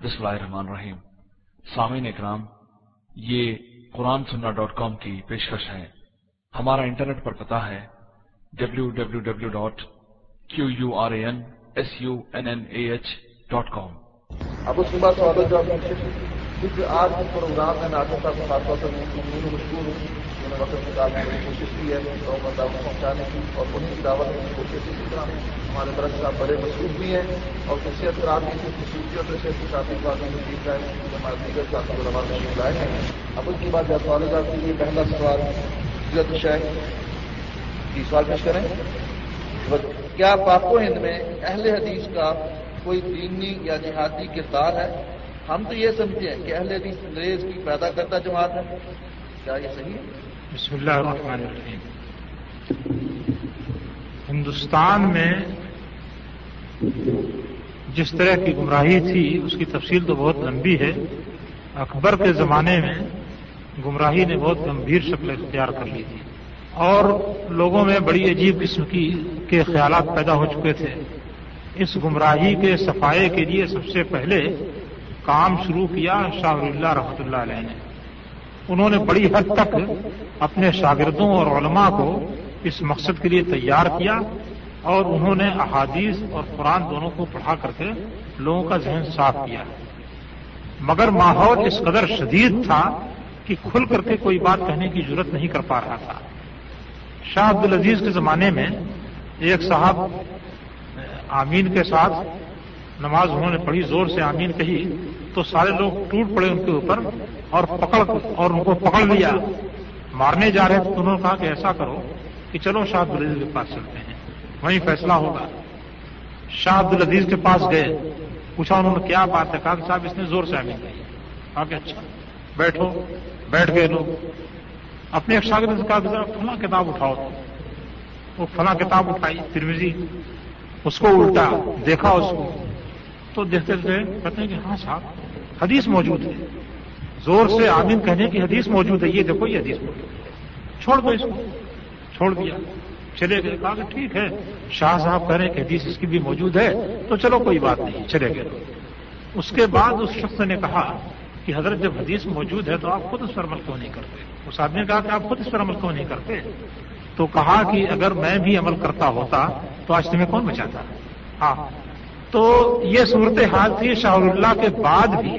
بسم اللہ الرحمن الرحیم۔ سامعین اکرام، یہ قرآن سننا ڈاٹ کام کی پیشکش ہے۔ ہمارا انٹرنیٹ پر پتا ہے W W W dot Q U R A N S U N N A H dot com اب اس کے بعد سوالت جو آج پروگرام میں ناظر صاحب خاص طور ہوں وقت نکالنے کی کوشش کی ہے قوم دعوت پہنچانے کی اور انہیں کی دعوت کی کوشش اسی طرح ہمارے برس صاحب بڑے مصروف بھی ہیں اور کسی اثرات کی خصوصیت سے شیخ ساتھی باتیں میں چیز ہے ہمارے دیگر ساتھی علماء میں لائے ہیں۔ اب اس کے بعد جب سوال صاحب کے لیے پہلا سوال عزت شیخ کی سوال پیش کریں۔ کیا پاک و ہند میں اہل حدیث کا کوئی دینی یا جہادی کردار ہے؟ ہم تو یہ سمجھتے ہیں کہ اہل حدیث انگریز کی پیدا کرتا جماعت ہے۔ کیا یہ صحیح ہے؟ بسم اللہ الرحمن الرحیم۔ ہندوستان میں جس طرح کی گمراہی تھی، اس کی تفصیل تو بہت لمبی ہے۔ اکبر کے زمانے میں گمراہی نے بہت گمبھیر شکل اختیار کر لی تھی۔ اور لوگوں میں بڑی عجیب قسم کی کے خیالات پیدا ہو چکے تھے۔ اس گمراہی کے صفائے کے لیے سب سے پہلے کام شروع کیا شاہ اللہ رحمۃ اللہ علیہ نے۔ انہوں نے بڑی حد تک اپنے شاگردوں اور علماء کو اس مقصد کے لیے تیار کیا اور انہوں نے احادیث اور قرآن دونوں کو پڑھا کر کے لوگوں کا ذہن صاف کیا۔ مگر ماحول اس قدر شدید تھا کہ کھل کر کے کوئی بات کہنے کی ضرورت نہیں کر پا رہا تھا۔ شاہ عبد العزیز کے زمانے میں ایک صاحب، آمین کے ساتھ نماز انہوں نے بڑی زور سے آمین کہی تو سارے لوگ ٹوٹ پڑے ان کے اوپر۔ اور پکڑ اور ان کو پکڑ لیا۔ مارنے جا رہے تو انہوں نے کہا کہ ایسا کرو کہ چلو شاہ عبد العزیز کے پاس چلتے ہیں۔ وہیں فیصلہ ہوگا۔ شاہ عبد العزیز کے پاس گئے۔ پوچھا انہوں نے کیا بات ہے؟ کہا کہ صاحب، اس نے زور سے آمین کہی کہا کہ اچھا بیٹھو۔ بیٹھ گئے لوگ۔ اپنے ایک شاگرد سے کہا کہ فلاں کتاب اٹھاؤ۔ وہ فلاں کتاب اٹھائی ترمیزی اس کو الٹا، دیکھا اس کو۔ تو دیکھتے دیکھتے کہتے ہیں کہ ہاں صاحب، حدیث موجود ہے۔ زور سے آمین کہنے کی حدیث موجود ہے، یہ دیکھو، یہ حدیث موجود ہے۔ چھوڑ دو اس کو۔ چھوڑ دیا۔ چلے گئے۔ کہا کہ ٹھیک ہے۔ شاہ صاحب کہہ رہے ہیں کہ حدیث اس کی بھی موجود ہے، تو چلو کوئی بات نہیں، چلے گئے۔ اس کے بعد اس شخص نے کہا کہ حضرت جب حدیث موجود ہے تو آپ خود اس پر عمل کیوں نہیں کرتے؟ اس آدمی نے کہا کہ آپ خود اس پر عمل کیوں نہیں کرتے؟ تو کہا کہ اگر میں بھی عمل کرتا ہوتا تو آج تمہیں کون بچاتا؟ ہاں۔ تو یہ صورت حال تھی شاہ اللہ کے بعد بھی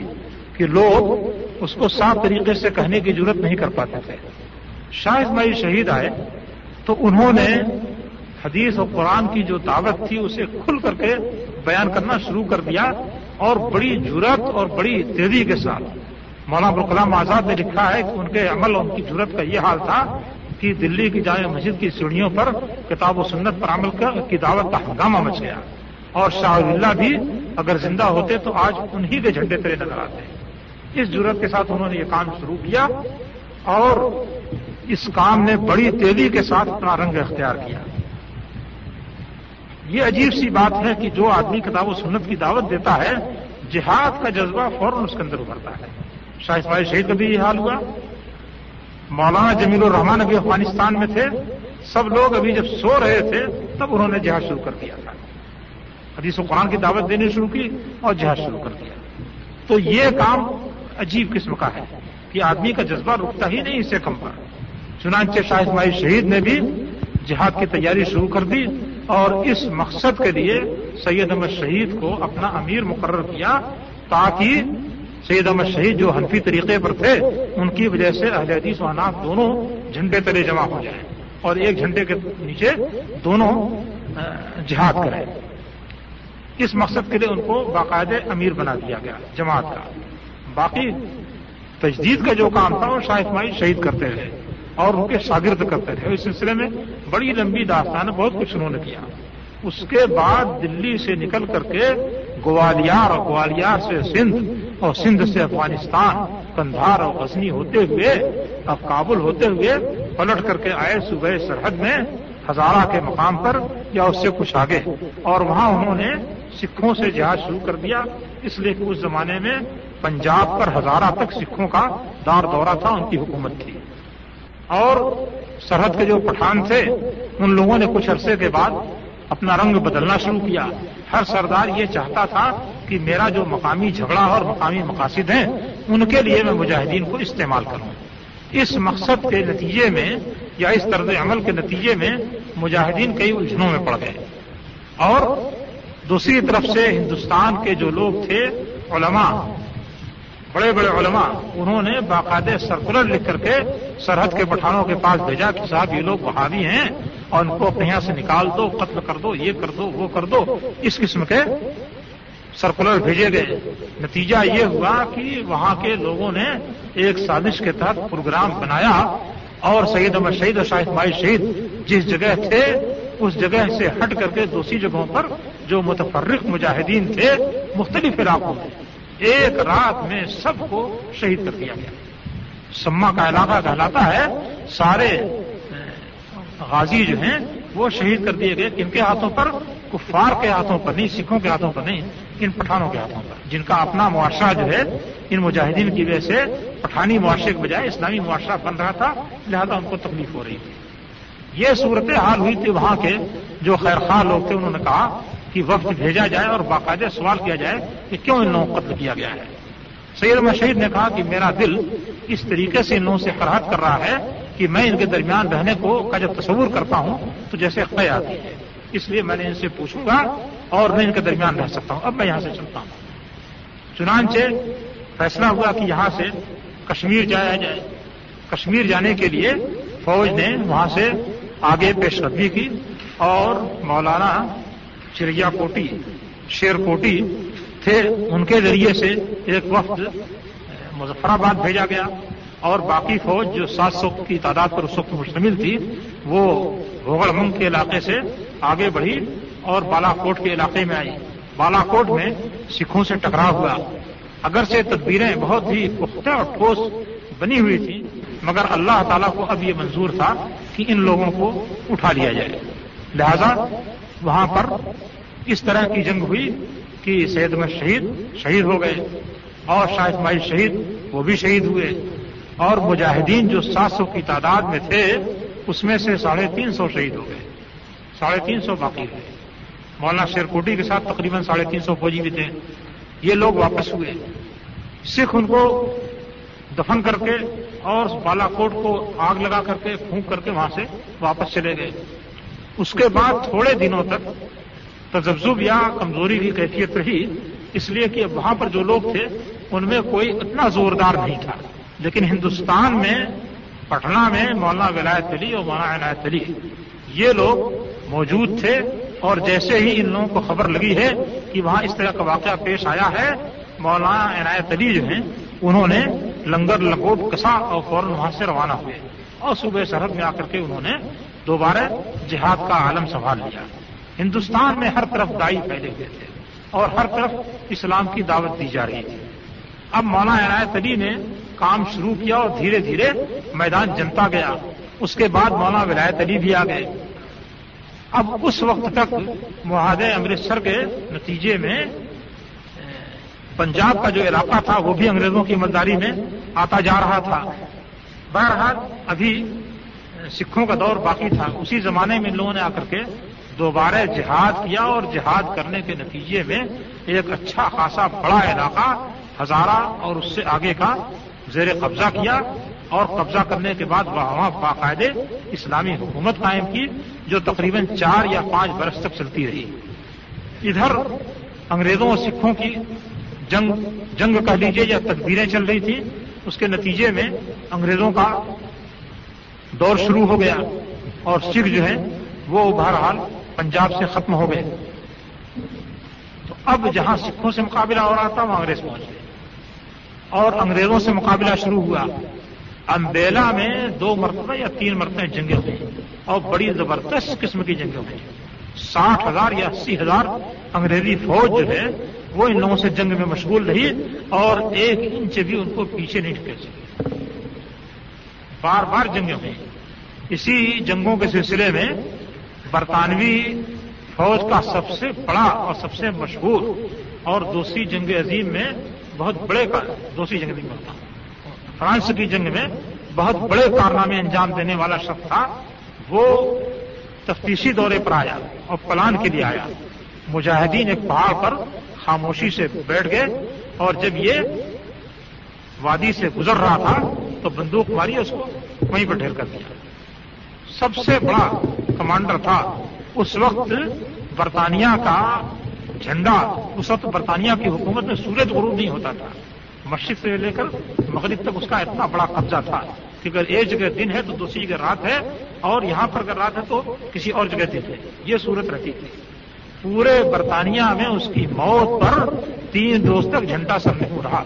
کہ لوگ اس کو صاف طریقے سے کہنے کی ضرورت نہیں کر پاتے تھے۔ شاہ اسماعیل شہید آئے تو انہوں نے حدیث اور قرآن کی جو دعوت تھی اسے کھل کر کے بیان کرنا شروع کر دیا اور بڑی جرت اور بڑی تیزی کے ساتھ۔ مولانا ابوالکلام آزاد نے لکھا ہے کہ ان کے عمل اور ان کی ضرورت کا یہ حال تھا کہ دلی کی جامع مسجد کی سیڑھیوں پر کتاب و سنت پر عمل کی دعوت کا ہنگامہ مچ گیا۔ اور شاہ اللہ بھی اگر زندہ ہوتے تو آج انہی کے جھنڈے ترے نظر آتے۔ ہیں اس ضرورت کے ساتھ انہوں نے یہ کام شروع کیا اور اس کام نے بڑی تیزی کے ساتھ اپنا رنگ اختیار کیا۔ یہ عجیب سی بات ہے کہ جو آدمی کتاب و سنت کی دعوت دیتا ہے، جہاد کا جذبہ فوراً اس کے اندر ابھرتا ہے۔ شاہ اسماعیل شہید کا بھی یہ حال ہوا۔ مولانا جمیل الرحمان ابھی افغانستان میں تھے۔ سب لوگ ابھی جب سو رہے تھے، تب انہوں نے جہاد شروع کر دیا تھا۔ حدیث و قرآن کی دعوت دینے شروع کی اور جہاد شروع کر دیا۔ تو یہ کام عجیب قسم کا ہے کہ آدمی کا جذبہ رکتا ہی نہیں اسے کم پر۔ چنانچہ شاہ اسماعیل شہید نے بھی جہاد کی تیاری شروع کر دی اور اس مقصد کے لیے سید احمد شہید کو اپنا امیر مقرر کیا تاکہ سید احمد شہید جو حنفی طریقے پر تھے، ان کی وجہ سے اہل حدیث و اناف دونوں جھنڈے تلے جمع ہو جائیں اور ایک جھنڈے کے نیچے دونوں جہاد کریں۔ اس مقصد کے لیے ان کو باقاعدہ امیر بنا دیا گیا، جماعت کا۔ باقی تجدید کا جو کام تھا، وہ شاہ اسماعیل شہید کرتے رہے اور ان کے شاگرد کرتے رہے۔ اس سلسلے میں بڑی لمبی داستان بہت کچھ انہوں نے کیا۔ اس کے بعد دلی سے نکل کر کے گوالیار اور گوالیار سے سندھ اور سندھ سے افغانستان کندھار اور غزنی ہوتے ہوئے، اب کابل ہوتے ہوئے پلٹ کر کے آئے صبح سرحد میں ہزارہ کے مقام پر یا اس سے کچھ آگے۔ اور وہاں انہوں نے سکھوں سے جہاز شروع کر دیا۔ اس لیے کہ اس زمانے میں پنجاب پر ہزارہ تک سکھوں کا دار دورہ تھا ان کی حکومت تھی اور سرحد کے جو پٹھان تھے، ان لوگوں نے کچھ عرصے کے بعد اپنا رنگ بدلنا شروع کیا۔ ہر سردار یہ چاہتا تھا کہ میرا جو مقامی جھگڑا اور مقامی مقاصد ہیں، ان کے لیے میں مجاہدین کو استعمال کروں۔ اس مقصد کے نتیجے میں یا اس طرز عمل کے نتیجے میں مجاہدین کئی الجھنوں میں پڑ گئے۔ اور دوسری طرف سے ہندوستان کے جو لوگ تھے، علماء بڑے بڑے علماء انہوں نے باقاعدہ سرکولر لکھ کر کے سرحد کے پٹھانوں کے پاس بھیجا کہ صاحب یہ لوگ بہادی ہیں اور ان کو اپنے یہاں سے نکال دو، قتل کر دو، یہ کر دو، وہ کر دو۔ اس قسم کے سرکولر بھیجے گئے۔ نتیجہ یہ ہوا کہ وہاں کے لوگوں نے ایک سازش کے تحت پروگرام بنایا اور سید احمد شہید اور شاہد مائی شہید جس جگہ تھے، اس جگہ سے ہٹ کر کے دوسری جگہوں پر جو متفرق مجاہدین تھے، مختلف علاقوں میں۔ ایک رات میں سب کو شہید کر دیا گیا۔ سما کا علاقہ کہلاتا ہے، سارے غازی جو ہیں، وہ شہید کر دیے گئے کن کے ہاتھوں پر، کفار کے ہاتھوں پر نہیں، سکھوں کے ہاتھوں پر نہیں، ان پٹھانوں کے ہاتھوں پر۔ جن کا اپنا معاشرہ جو ہے، ان مجاہدین کی وجہ سے پٹھانی معاشرے کے بجائے اسلامی معاشرہ بن رہا تھا، لہذا ان کو تکلیف ہو رہی تھی۔ یہ صورت حال ہوئی تھی وہاں کے جو خیر خواہ لوگ تھے، انہوں نے کہا کہ وقت بھیجا جائے اور باقاعدہ سوال کیا جائے کہ کیوں ان لوگوں کو قتل کیا گیا ہے؟ سید مشہید نے کہا کہ میرا دل اس طریقے سے ان لوگوں سے فرحت کر رہا ہے کہ میں ان کے درمیان رہنے کو کا جب تصور کرتا ہوں تو جیسے قے آتی ہے۔ اس لیے میں نے ان سے پوچھوں گا اور میں ان کے درمیان رہ سکتا ہوں۔ اب میں یہاں سے چلتا ہوں۔ چنانچہ فیصلہ ہوا کہ یہاں سے کشمیر جایا جائے۔ کشمیر جانے کے لیے فوج نے وہاں سے آگے پیش قدمی کی اور مولانا چریا کوٹی، شیر کوٹی تھے ان کے ذریعے سے ایک وقت مظفر آباد بھیجا گیا اور باقی فوج جو سات سو کی تعداد پر اس وقت مشتمل تھی، وہ بھوگڑ منگ کے علاقے سے آگے بڑھی اور بالا کوٹ کے علاقے میں آئی۔ بالا کوٹ میں سکھوں سے ٹکرا ہوا۔ اگر سے تدبیریں بہت ہی پختہ اور ٹھوس بنی ہوئی تھیں، مگر اللہ تعالیٰ کو اب یہ منظور تھا کہ ان لوگوں کو اٹھا لیا جائے۔ لہذا وہاں پر اس طرح کی جنگ ہوئی کہ سید میں شہید شہید ہو گئے اور شاہ اسماعیل شہید، وہ بھی شہید ہوئے اور مجاہدین جو سات سو کی تعداد میں تھے، اس میں سے ساڑھے تین سو شہید ہو گئے، ساڑھے تین سو باقی ہوئے مولانا شیرکوٹی کے ساتھ تقریباً ساڑھے تین سو فوجی بھی تھے۔ یہ لوگ واپس ہوئے۔ سکھ ان کو دفن کر کے اور بالا کوٹ کو آگ لگا کر کے پھونک کر کے وہاں سے واپس چلے گئے۔ اس کے بعد تھوڑے دنوں تک تجزب یا کمزوری کی کیفیت رہی، اس لیے کہ وہاں پر جو لوگ تھے، ان میں کوئی اتنا زوردار نہیں تھا۔ لیکن ہندوستان میں، پٹنہ میں مولانا ولایت علی اور مولانا عنایت علی، یہ لوگ موجود تھے۔ اور جیسے ہی ان لوگوں کو خبر لگی ہے کہ وہاں اس طرح کا واقعہ پیش آیا ہے، مولانا عنایت علی جو ہیں، انہوں نے لنگر لکوٹ کسا اور فوراً وہاں سے روانہ ہوئے۔ اور صبح سرحد میں آ کر کے انہوں نے دوبارہ جہاد کا عالم سنبھال لیا۔ ہندوستان میں ہر طرف دائی پھیلے ہوئے تھے اور ہر طرف اسلام کی دعوت دی جا رہی تھی۔ اب مولانا عنایت علی نے کام شروع کیا اور دھیرے دھیرے میدان جمتا گیا۔ اس کے بعد مولانا ولایت علی بھی آ گئے۔ اب اس وقت تک معاہدے امرتسر کے نتیجے میں، پنجاب کا جو علاقہ تھا، وہ بھی انگریزوں کی مدداری میں آتا جا رہا تھا۔ بہرحال ابھی سکھوں کا دور باقی تھا۔ اسی زمانے میں ان لوگوں نے آ کر کے دوبارہ جہاد کیا اور جہاد کرنے کے نتیجے میں ایک اچھا خاصا بڑا علاقہ ہزارہ اور اس سے آگے کا زیر قبضہ کیا اور قبضہ کرنے کے بعد وہاں باقاعدے اسلامی حکومت قائم کی جو تقریباً چار یا پانچ برس تک چلتی رہی۔ ادھر انگریزوں اور سکھوں کی جنگ جنگ کہہ لیجیے یا تدبیریں چل رہی تھیں، اس کے نتیجے میں انگریزوں کا دور شروع ہو گیا اور سکھ جو ہیں وہ بہرحال پنجاب سے ختم ہو گئے۔ تو اب جہاں سکھوں سے مقابلہ ہو رہا تھا، وہاں انگریز پہنچ گئے۔ اور انگریزوں سے مقابلہ شروع ہوا۔ امبیلا میں دو مرتبہ یا تین مرتبہ جنگیں ہوئی اور بڑی زبردست قسم کی جنگیں ہوئی۔ ساٹھ ہزار یا اسی ہزار انگریزی فوج جو ہے، وہ ان لوگوں سے جنگ میں مشغول رہی اور ایک انچ بھی ان کو پیچھے نہیں ٹھکے سکے۔ بار بار جنگیں ہوئی۔ اسی جنگوں کے سلسلے میں برطانوی فوج کا سب سے بڑا اور سب سے مشہور اور دوسری جنگ عظیم میں بہت بڑے دوسری جنگ نہیں بولتا فرانس کی جنگ میں بہت بڑے کارنامے انجام دینے والا شخص تھا، وہ تفتیشی دورے پر آیا اور پلان کے لیے آیا۔ مجاہدین ایک پہاڑ پر خاموشی سے بیٹھ گئے اور جب یہ وادی سے گزر رہا تھا تو بندوق ماری اس کو وہیں پر ڈھیر کر دیا۔ سب سے بڑا کمانڈر تھا۔ اس وقت برطانیہ کا جھنڈا اس وقت برطانیہ کی حکومت میں سورج غروب نہیں ہوتا تھا۔ مشرق سے لے کر مغرب تک اس کا اتنا بڑا قبضہ تھا۔ کہ اگر ایک جگہ دن ہے تو دوسری جگہ رات ہے، اور یہاں پر اگر رات ہے تو کسی اور جگہ دن ہے۔ یہ صورت رہتی تھی۔ پورے برطانیہ میں اس کی موت پر تین روز تک جھنڈا سر نہیں رہا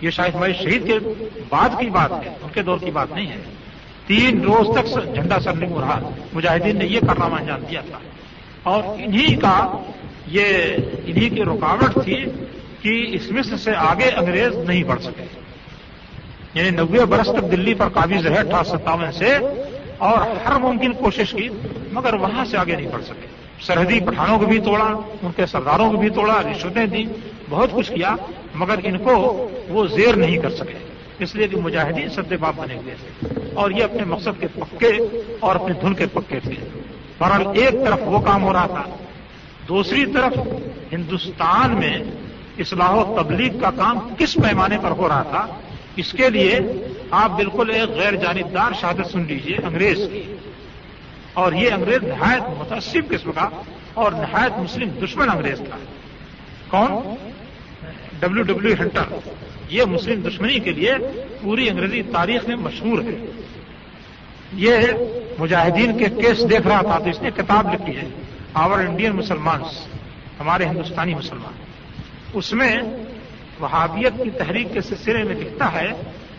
یہ شاید ہمارے شہید کے بعد کی بات ہے، ان کے دور کی بات نہیں ہے۔ تین روز تک جھنڈا سر نہیں رہا۔ مجاہدین نے یہ کارنامہ انجام دیا تھا۔ اور انہی کا یہ انہی کی رکاوٹ تھی کہ اس مصر سے آگے انگریز نہیں بڑھ سکے۔ یعنی نوے برس تک دلی پر قابض رہے اٹھارہ ستاون سے اور ہر ممکن کوشش کی، مگر وہاں سے آگے نہیں بڑھ سکے۔ سرحدی پٹھانوں کو بھی توڑا، ان کے سرداروں کو بھی توڑا، رشوتیں دی بہت کچھ کیا، مگر ان کو وہ زیر نہیں کر سکے۔ اس لیے کہ مجاہدین سدے باپ بنے ہوئے تھے۔ اور یہ اپنے مقصد کے پکے اور اپنے دھن کے پکے تھے۔ بہرحال ایک طرف وہ کام ہو رہا تھا، دوسری طرف ہندوستان میں اصلاح و تبلیغ کا کام کس پیمانے پر ہو رہا تھا، اس کے لیے آپ بالکل ایک غیر جانبدار شہادت سن لیجیے، انگریز۔ کی اور یہ انگریز نہایت متاثر قسم کا اور نہایت مسلم دشمن انگریز تھا۔ کون؟ ڈبلو ڈبلو ہنٹر یہ مسلم دشمنی کے لیے پوری انگریزی تاریخ میں مشہور ہے۔ یہ مجاہدین کے کیس دیکھ رہا تھا تو اس نے کتاب لکھی ہے آور انڈین مسلمان ہمارے ہندوستانی مسلمان۔ اس میں وہابیت کی تحریک کے سلسلے میں لکھتا ہے،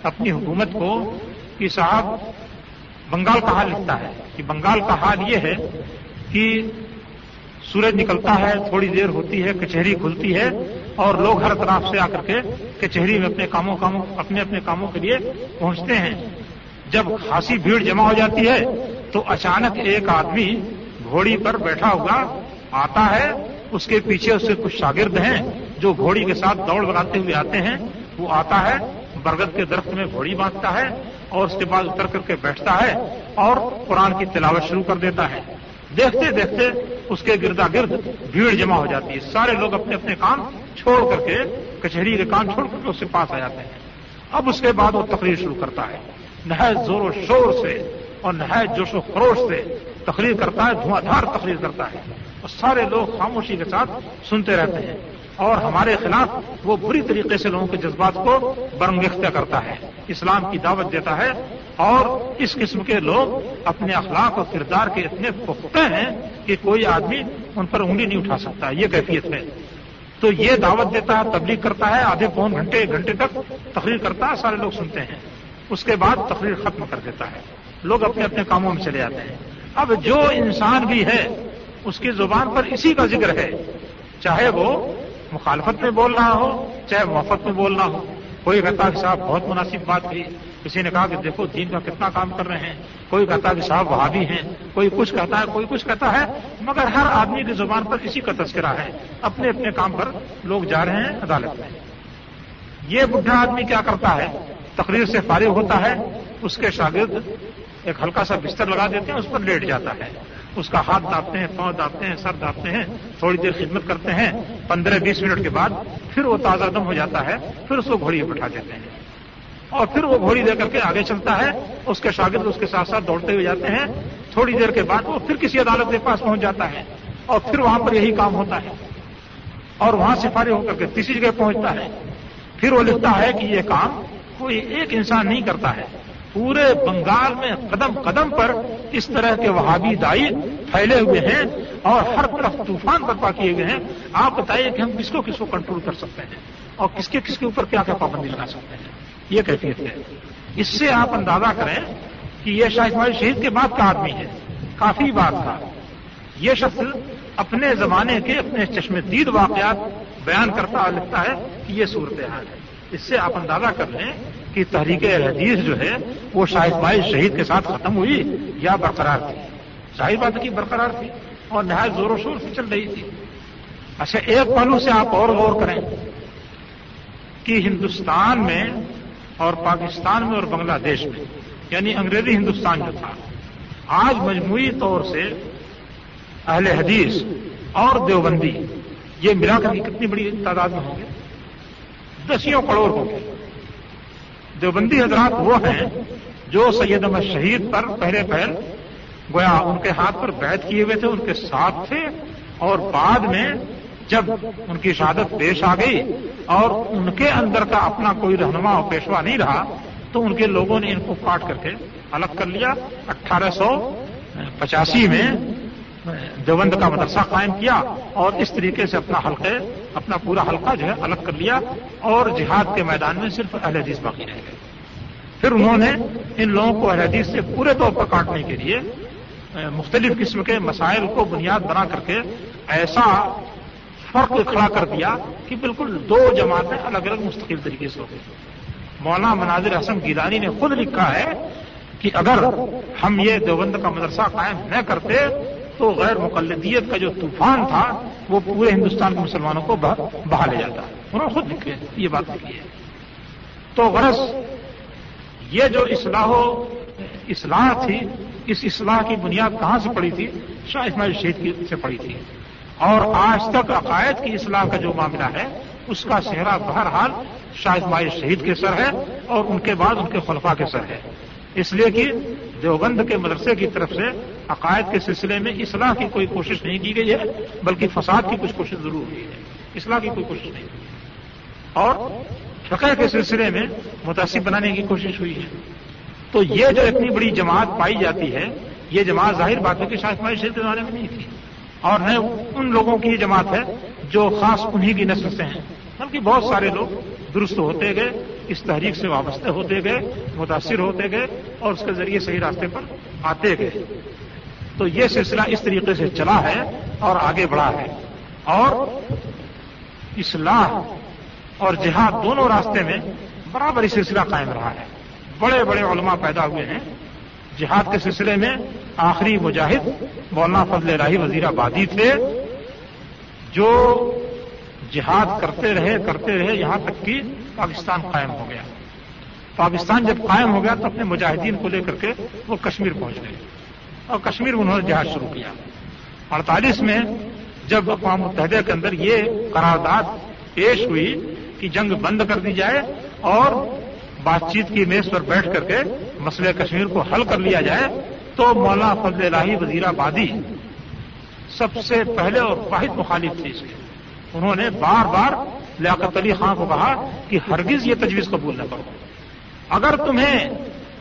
اپنی حکومت کو کہ صاحب بنگال کا حال لکھتا ہے۔ کہ بنگال کا حال یہ ہے کہ سورج نکلتا ہے، تھوڑی دیر ہوتی ہے، کچہری کھلتی ہے اور لوگ ہر طرف سے آ کر کے کچہری میں اپنے کاموں کاموں اپنے اپنے کاموں کے لیے پہنچتے ہیں۔ جب خاصی بھیڑ جمع ہو جاتی ہے تو اچانک ایک آدمی گھوڑی پر بیٹھا ہوا آتا ہے۔ اس کے پیچھے اس سے کچھ شاگرد ہیں جو گھوڑی کے ساتھ دوڑ لگاتے ہوئے آتے ہیں۔ وہ آتا ہے، برگد کے درخت میں گھوڑی باندھتا ہے اور اس کے بعد اتر کر کے بیٹھتا ہے اور قرآن کی تلاوت شروع کر دیتا ہے۔ دیکھتے دیکھتے اس کے گردا گرد بھیڑ جمع ہو جاتی ہے۔ سارے لوگ اپنے اپنے کام چھوڑ کر کے کچہری کے کام چھوڑ کر کے اس کے پاس آ جاتے ہیں۔ اب اس کے بعد وہ تقریر شروع کرتا ہے۔ نہایت زور و شور سے اور نہایت جوش و خروش سے تقریر کرتا ہے، دھواں دھار تقریر کرتا ہے۔ اور سارے لوگ خاموشی کے ساتھ سنتے رہتے ہیں۔ اور ہمارے خلاف وہ بری طریقے سے لوگوں کے جذبات کو برنگختہ کرتا ہے، اسلام کی دعوت دیتا ہے اور اس قسم کے لوگ اپنے اخلاق اور کردار کے اتنے پختہ ہیں کہ کوئی آدمی ان پر انگلی نہیں اٹھا سکتا، یہ کیفیت ہے۔ تو یہ دعوت دیتا ہے تبلیغ کرتا ہے، آدھے پون گھنٹے، ایک گھنٹے تک تقریر کرتا ہے سارے لوگ سنتے ہیں۔ اس کے بعد تقریر ختم کر دیتا ہے۔ لوگ اپنے اپنے کاموں میں چلے جاتے ہیں۔ اب جو انسان بھی ہے، اس کی زبان پر اسی کا ذکر ہے۔ چاہے وہ مخالفت میں بول رہا ہو، چاہے موفت میں بولنا ہو۔ کوئی کہتا کہ صاحب بہت مناسب بات کی کسی نے کہا کہ دیکھو، دین کا کتنا کام کر رہے ہیں۔ کوئی کہتا کہ صاحب وہاں بھی ہیں۔ کوئی کچھ کہتا ہے، کوئی کچھ کہتا ہے، مگر ہر آدمی کی زبان پر اسی کا تذکرہ ہے۔ اپنے اپنے کام پر لوگ جا رہے ہیں، عدالت میں۔ یہ بڈھا آدمی کیا کرتا ہے؟ تقریر سے فارغ ہوتا ہے، اس کے شاگرد ایک ہلکا سا بستر لگا دیتے ہیں، اس پر لیٹ جاتا ہے۔ اس کا ہاتھ داپتے ہیں، پاؤں داپتے ہیں، سر داپتے ہیں، تھوڑی دیر خدمت کرتے ہیں، پندرہ بیس منٹ کے بعد پھر وہ تازہ دم ہو جاتا ہے، پھر اس کو گھوڑی بٹھا دیتے ہیں۔ اور پھر وہ گھوڑی دے کر کے آگے چلتا ہے، اس کے شاگرد اس کے ساتھ ساتھ دوڑتے ہوئے جاتے ہیں، تھوڑی دیر کے بعد وہ پھر کسی عدالت کے پاس پہنچ جاتا ہے اور پھر وہاں پر یہی کام ہوتا ہے۔ اور وہاں سے فارغ ہو کر کے تیسری جگہ پہنچتا ہے۔ پھر وہ لکھتا ہے کہ یہ کام کوئی ایک انسان نہیں کرتا ہے۔ پورے بنگال میں قدم قدم پر اس طرح کے وہابی دائی پھیلے ہوئے ہیں اور ہر طرف طوفان برپا کیے ہوئے ہیں۔ آپ بتائیے کہ ہم کس کو کس کو کنٹرول کر سکتے ہیں اور کس کے کس کے اوپر کیا کیا پابندی لگا سکتے ہیں؟ یہ کیفیت ہے۔ اس سے آپ اندازہ کریں کہ یہ شاہ اسماعیل شہید کے بعد کا آدمی ہے۔ کافی بات تھا۔ یہ شخص اپنے زمانے کے اپنے چشم دید واقعات بیان کرتا اور لکھتا ہے کہ یہ صورتحال ہے۔ اس سے آپ اندازہ کر لیں کہ تحریک حدیث جو ہے، وہ شاہ اسماعیل شہید کے ساتھ ختم ہوئی یا برقرار تھی۔ ظاہر بات کی برقرار تھی اور نہایت زور و شور سے چل رہی تھی۔ اچھا ایک پہلو سے آپ اور غور کریں کہ ہندوستان میں اور پاکستان میں اور بنگلہ دیش میں یعنی انگریزی ہندوستان جو تھا، آج مجموعی طور سے اہل حدیث اور دیوبندی، یہ ملا کر کتنی بڑی تعداد میں ہوں گے؟ دسیوں کروڑ ہوں گے۔ دیوبندی حضرات وہ ہیں جو سید احمد شہید پر پہلے پہل گویا ان کے ہاتھ پر بیت کیے ہوئے تھے، ان کے ساتھ تھے اور بعد میں جب ان کی شہادت پیش آ گئی اور ان کے اندر کا اپنا کوئی رہنما اور پیشوا نہیں رہا، تو ان کے لوگوں نے ان کو کاٹ کر کے الگ کر لیا۔ اٹھارہ سو پچاسی میں دیوبند کا مدرسہ قائم کیا اور اس طریقے سے اپنا حلقے، اپنا پورا حلقہ جو ہے الگ کر لیا اور جہاد کے میدان میں صرف اہل حدیث باقی رہ گئے۔ پھر انہوں نے ان لوگوں کو اہل حدیث سے پورے طور پر کاٹنے کے لیے مختلف قسم کے مسائل کو بنیاد بنا کر کے ایسا فرق کھڑا کر دیا کہ بالکل دو جماعتیں الگ الگ مستقل طریقے سے ہو گئی۔ مولانا مناظر حسن گیلانی نے خود لکھا ہے کہ اگر ہم یہ دیوبند کا مدرسہ قائم نہ کرتے تو غیر مقلدیت کا جو طوفان تھا، وہ پورے ہندوستان کے مسلمانوں کو بہا لے جاتا۔ انہوں نے خود لکھے یہ بات لکھی ہے۔ تو غرض یہ جو اصلاح و اصلاح تھی، اس اصلاح کی بنیاد کہاں سے پڑی تھی؟ شاہ اسماعیل شہید سے پڑی تھی۔ اور آج تک عقائد کی اصلاح کا جو معاملہ ہے، اس کا چہرہ بہرحال شاہ اسماعیل شہید کے سر ہے اور ان کے بعد ان کے خلفا کے سر ہے۔ اس لیے کہ دیوبند کے مدرسے کی طرف سے عقائد کے سلسلے میں اصلاح کی کوئی کوشش نہیں کی گئی ہے، بلکہ فساد کی کچھ کوشش ضرور ہوئی ہے۔ اصلاح کی کوئی کوشش نہیں اور فقہ کے سلسلے میں متاثر بنانے کی کوشش ہوئی ہے۔ تو یہ جو اتنی بڑی جماعت پائی جاتی ہے، یہ جماعت ظاہر بات ہے کہ شاہ اسماعیل کے زمانے میں نہیں تھی۔ اور نہ ان لوگوں کی یہ جماعت ہے جو خاص انہی کی نسل سے ہیں، بلکہ بہت سارے لوگ درست ہوتے گئے، اس تحریک سے وابستہ ہوتے گئے، متاثر ہوتے گئے، اور اس کے ذریعے صحیح راستے پر آتے گئے۔ تو یہ سلسلہ اس طریقے سے چلا ہے اور آگے بڑھا ہے۔ اور اصلاح اور جہاد دونوں راستے میں برابر سلسلہ قائم رہا ہے۔ بڑے بڑے علماء پیدا ہوئے ہیں۔ جہاد کے سلسلے میں آخری مجاہد مولانا فضل راہی وزیر آبادی تھے۔ جو جہاد کرتے رہے کرتے رہے یہاں تک کہ پاکستان قائم ہو گیا۔ پاکستان جب قائم ہو گیا تو اپنے مجاہدین کو لے کر کے وہ کشمیر پہنچ گئے۔ اور کشمیر میں انہوں نے جہاد شروع کیا۔ اڑتالیس میں جب اقوام متحدہ کے اندر یہ قرارداد پیش ہوئی کہ جنگ بند کر دی جائے اور بات چیت کی میز پر بیٹھ کر کے مسئلہ کشمیر کو حل کر لیا جائے، تو مولانا فضل الہی وزیر آبادی سب سے پہلے اور واحد مخالف تھی اس کے۔ انہوں نے بار بار لیاقت علی خان کو کہا کہ ہرگز یہ تجویز قبول نہ کرو۔ اگر تمہیں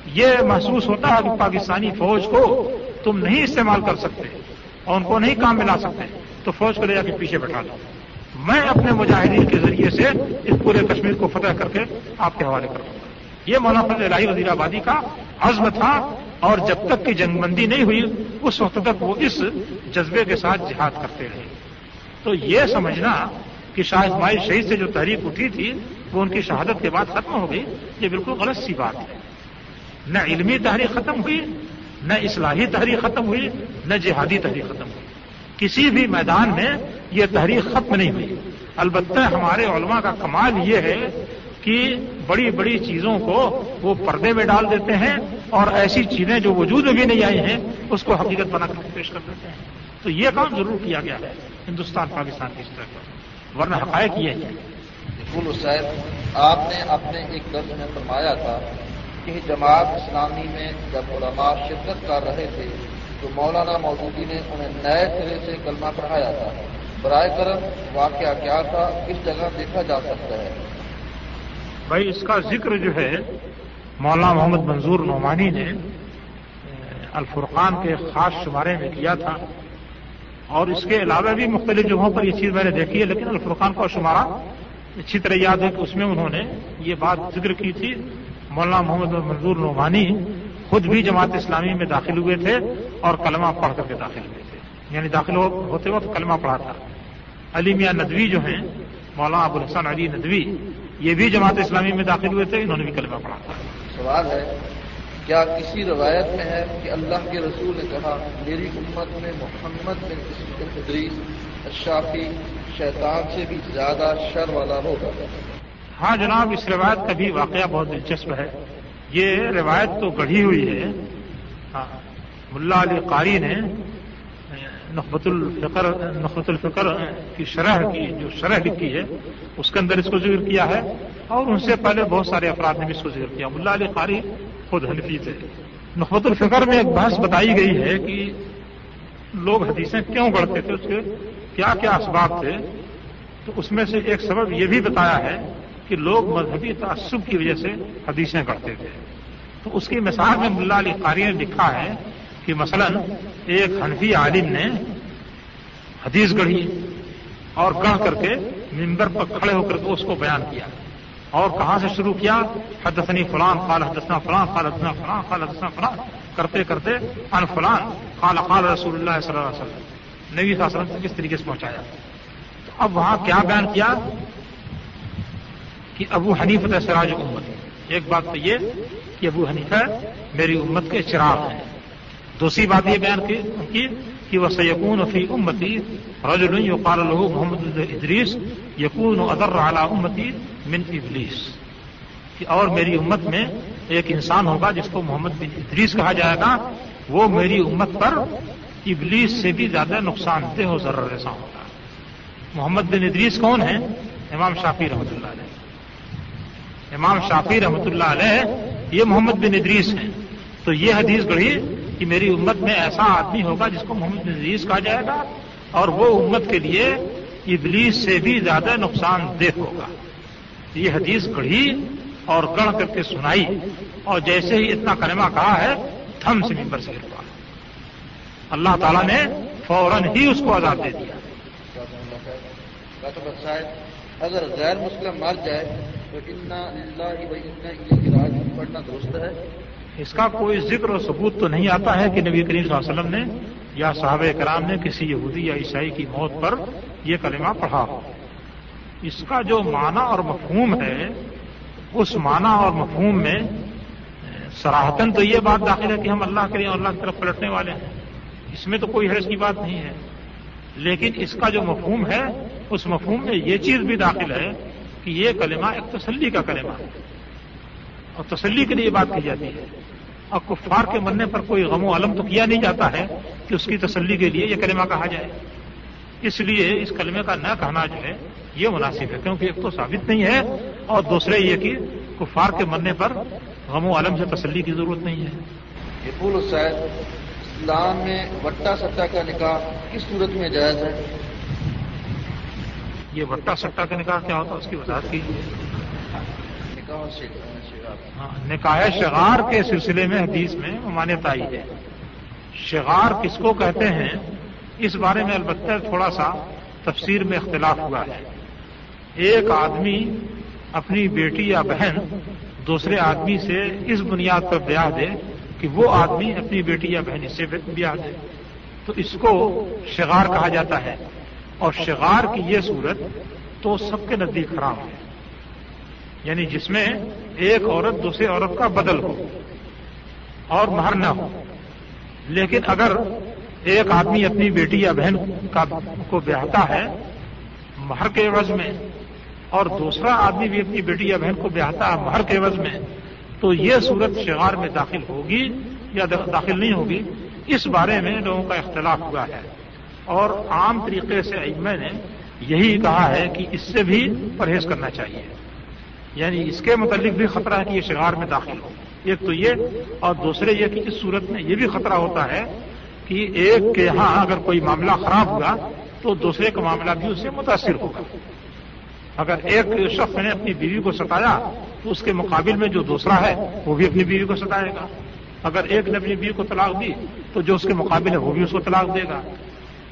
یہ محسوس ہوتا ہے کہ پاکستانی فوج کو تم نہیں استعمال کر سکتے اور ان کو نہیں کام میں لا سکتے، تو فوج کو لے جا کے پیچھے بیٹھا دو۔ میں اپنے مجاہدین کے ذریعے سے اس پورے کشمیر کو فتح کر کے آپ کے حوالے کروں یہ مولانا الہی وزیر آبادی کا عزم تھا اور جب تک کہ جنگ بندی نہیں ہوئی، اس وقت تک وہ اس جذبے کے ساتھ جہاد کرتے رہے۔ تو یہ سمجھنا کہ شاہ اسماعیل شہید سے جو تحریک اٹھی تھی، وہ ان کی شہادت کے بعد ختم ہو گئی، یہ بالکل غلط سی بات ہے۔ نہ علمی تحریک ختم ہوئی نہ اصلاحی تحریک ختم ہوئی، نہ جہادی تحریک ختم ہوئی۔ کسی بھی میدان میں یہ تحریک ختم نہیں ہوئی۔ البتہ ہمارے علماء کا کمال یہ ہے کہ بڑی بڑی چیزوں کو وہ پردے میں ڈال دیتے ہیں اور ایسی چیزیں جو وجود میں بھی نہیں آئی ہیں، اس کو حقیقت بنا کر پیش کر دیتے ہیں۔ تو یہ کام ضرور کیا گیا ہے، ہندوستان، پاکستان کی طرح پر ورنہ حقائق یہ ہے صاحب، آپ نے اپنے ایک درد میں فرمایا تھا کہ جماعت اسلامی میں جب علماء شرکت کر رہے تھے، تو مولانا مودودی نے انہیں نئے سرے سے کلمہ پڑھایا تھا۔ برائے کرم، واقعہ کیا تھا؟ کس جگہ دیکھا جا سکتا ہے؟ بھائی، اس کا ذکر جو ہے، مولانا محمد منظور نعمانی نے الفرقان کے خاص شمارے میں کیا تھا۔ اور اس کے علاوہ بھی مختلف جگہوں پر یہ چیز میں نے دیکھی ہے، لیکن الفرقان کا شمارہ اچھی طرح یاد ہے کہ اس میں انہوں نے یہ بات ذکر کی تھی۔ مولانا محمد منظور نعمانی خود بھی جماعت اسلامی میں داخل ہوئے تھے اور کلمہ پڑھ کر کے داخل ہوئے تھے۔ یعنی داخل ہوتے وقت کلمہ پڑھا تھا۔ علی میاں ندوی جو ہیں، مولانا ابو الحسن علی ندوی، یہ بھی جماعت اسلامی میں داخل ہوئے تھے، انہوں نے بھی کلمہ پڑھا تھا۔ سوال ہے، کیا کسی روایت میں ہے کہ اللہ کے رسول نے کہا، میری امت میں محمد بن ادریس شافی شیطان سے بھی زیادہ شر والا ہوگا؟ ہاں جناب، اس روایت کا بھی واقعہ بہت دلچسپ ہے۔ یہ روایت تو گڑھی ہوئی ہے۔ ہاں، ملا علی قاری نے نخبت الفقر نخبت الفقر کی شرح کی، جو شرح لکھی ہے، اس کے اندر اس کو ذکر کیا ہے۔ اور ان سے پہلے بہت سارے افراد نے بھی اس کو ذکر کیا۔ ملا علی قاری خود حنفی تھے۔ نخبت الفقر میں ایک بحث بتائی گئی ہے کہ لوگ حدیثیں کیوں گڑھتے تھے؟ اس کے کیا کیا اسباب تھے؟ تو اس میں سے ایک سبب یہ بھی بتایا ہے کہ لوگ مذہبی تعصب کی وجہ سے حدیثیں گڑھتے تھے۔ تو اس کی مثال میں ملا علی قاری نے لکھا ہے کہ مثلا ایک حنفی عالم نے حدیث گڑھی اور گڑھ کر کے ممبر پر کھڑے ہو کر کے اس کو بیان کیا اور کہاں سے شروع کیا؟ حدثنی فلان، قال حدثنا فلان، قال حدثنا فلان، قال حدثنا فلان، کرتے کرتے ان فلان، قال قال رسول اللہ صلی اللہ علیہ وسلم۔ نبی صلی اللہ علیہ وسلم کس طریقے سے پہنچایا؟ تو اب وہاں کیا بیان کیا؟ کہ ابو حنیفت سراج امت ایک بات تو یہ کہ ابو حنیفہ میری امت کے چراغ ہیں۔ دوسری بات یہ بیان کی کہ وہ سیقون فی امتی رجل یقال له محمد ادریس یقون ادر اعلی امتی من ابلیس۔ کہ اور میری امت میں ایک انسان ہوگا جس کو محمد بن ادریس کہا جائے گا۔ وہ میری امت پر ابلیس سے بھی زیادہ نقصان دہ ہو ذرا ایسا ہوگا۔ محمد بن ادریس کون ہے امام شافی رحمۃ اللہ علیہ۔ امام شافی رحمۃ اللہ علیہ یہ محمد بن ادریس ہیں۔ تو یہ حدیث گڑھی کہ میری امت میں ایسا آدمی ہوگا جس کو محمد نذیز کہا جائے گا اور وہ امت کے لیے ابلیس سے بھی زیادہ نقصان دہ ہوگا۔ یہ حدیث گڑھی اور گڑھ کر کے سنائی۔ اور جیسے ہی اتنا کلمہ کہا ہے، تھم سے ممبر سے گروا۔ اللہ تعالیٰ نے فوراً ہی اس کو آزاد دے دیا۔ اگر غیر مسلم مر جائے پڑھنا درست ہے۔ اس کا کوئی ذکر و ثبوت تو نہیں آتا ہے کہ نبی کریم صلی اللہ علیہ وسلم نے یا صحابہ کرام نے کسی یہودی یا عیسائی کی موت پر یہ کلمہ پڑھا ہو۔ اس کا جو معنی اور مفہوم ہے، اس معنی اور مفہوم میں سراہتن تو یہ بات داخل ہے کہ ہم اللہ کے لیے اللہ کی طرف پلٹنے والے ہیں۔ اس میں تو کوئی حرض کی بات نہیں ہے۔ لیکن اس کا جو مفہوم ہے، اس مفہوم میں یہ چیز بھی داخل ہے کہ یہ کلمہ ایک تسلی کا کلمہ ہے۔ اور تسلی کے لیے بات کی جاتی ہے۔ اور کفار کے مرنے پر کوئی غم و علم تو کیا نہیں جاتا ہے کہ اس کی تسلی کے لیے یہ کلمہ کہا جائے۔ اس لیے اس کلمے کا نہ کہنا جو ہے، یہ مناسب ہے، کیونکہ ایک تو ثابت نہیں ہے، اور دوسرے یہ کہ کفار کے مرنے پر غم و علم سے تسلی کی ضرورت نہیں ہے۔ پول اسلام میں وٹا سٹا کا نکاح کس صورت میں جائز ہے؟ یہ وٹا سٹا کا نکاح کیا ہوتا ہے؟ اس کی وضاحت کی ہاں، نکاح شغار کے سلسلے میں حدیث میں ممانعت آئی ہے۔ شغار کس کو کہتے ہیں؟ اس بارے میں البتہ تھوڑا سا تفسیر میں اختلاف ہوا ہے۔ ایک آدمی اپنی بیٹی یا بہن دوسرے آدمی سے اس بنیاد پر بیاہ دے کہ وہ آدمی اپنی بیٹی یا بہن سے بیاہ دے۔ تو اس کو شغار کہا جاتا ہے۔ اور شغار کی یہ صورت تو سب کے نزدیک خراب ہے۔ یعنی جس میں ایک عورت دوسری عورت کا بدل ہو اور مہر نہ ہو۔ لیکن اگر ایک آدمی اپنی بیٹی یا بہن کا کو بیاہتا ہے مہر کے عوض میں اور دوسرا آدمی بھی اپنی بیٹی یا بہن کو بیاہتا ہے مہر کے عوض میں، تو یہ صورت شغار میں داخل ہوگی یا داخل نہیں ہوگی، اس بارے میں لوگوں کا اختلاف ہوا ہے۔ اور عام طریقے سے ائمہ نے یہی کہا ہے کہ اس سے بھی پرہیز کرنا چاہیے۔ یعنی اس کے متعلق بھی خطرہ ہے کہ یہ شغار میں داخل ہو۔ ایک تو یہ اور دوسرے یہ کہ اس صورت میں یہ بھی خطرہ ہوتا ہے کہ ایک کے ہاں اگر کوئی معاملہ خراب ہوگا تو دوسرے کا معاملہ بھی اس سے متاثر ہوگا۔ اگر ایک شخص نے اپنی بیوی کو ستایا تو اس کے مقابل میں جو دوسرا ہے وہ بھی اپنی بیوی کو ستائے گا۔ اگر ایک نے اپنی بیوی کو طلاق دی تو جو اس کے مقابل ہے وہ بھی اس کو طلاق دے گا۔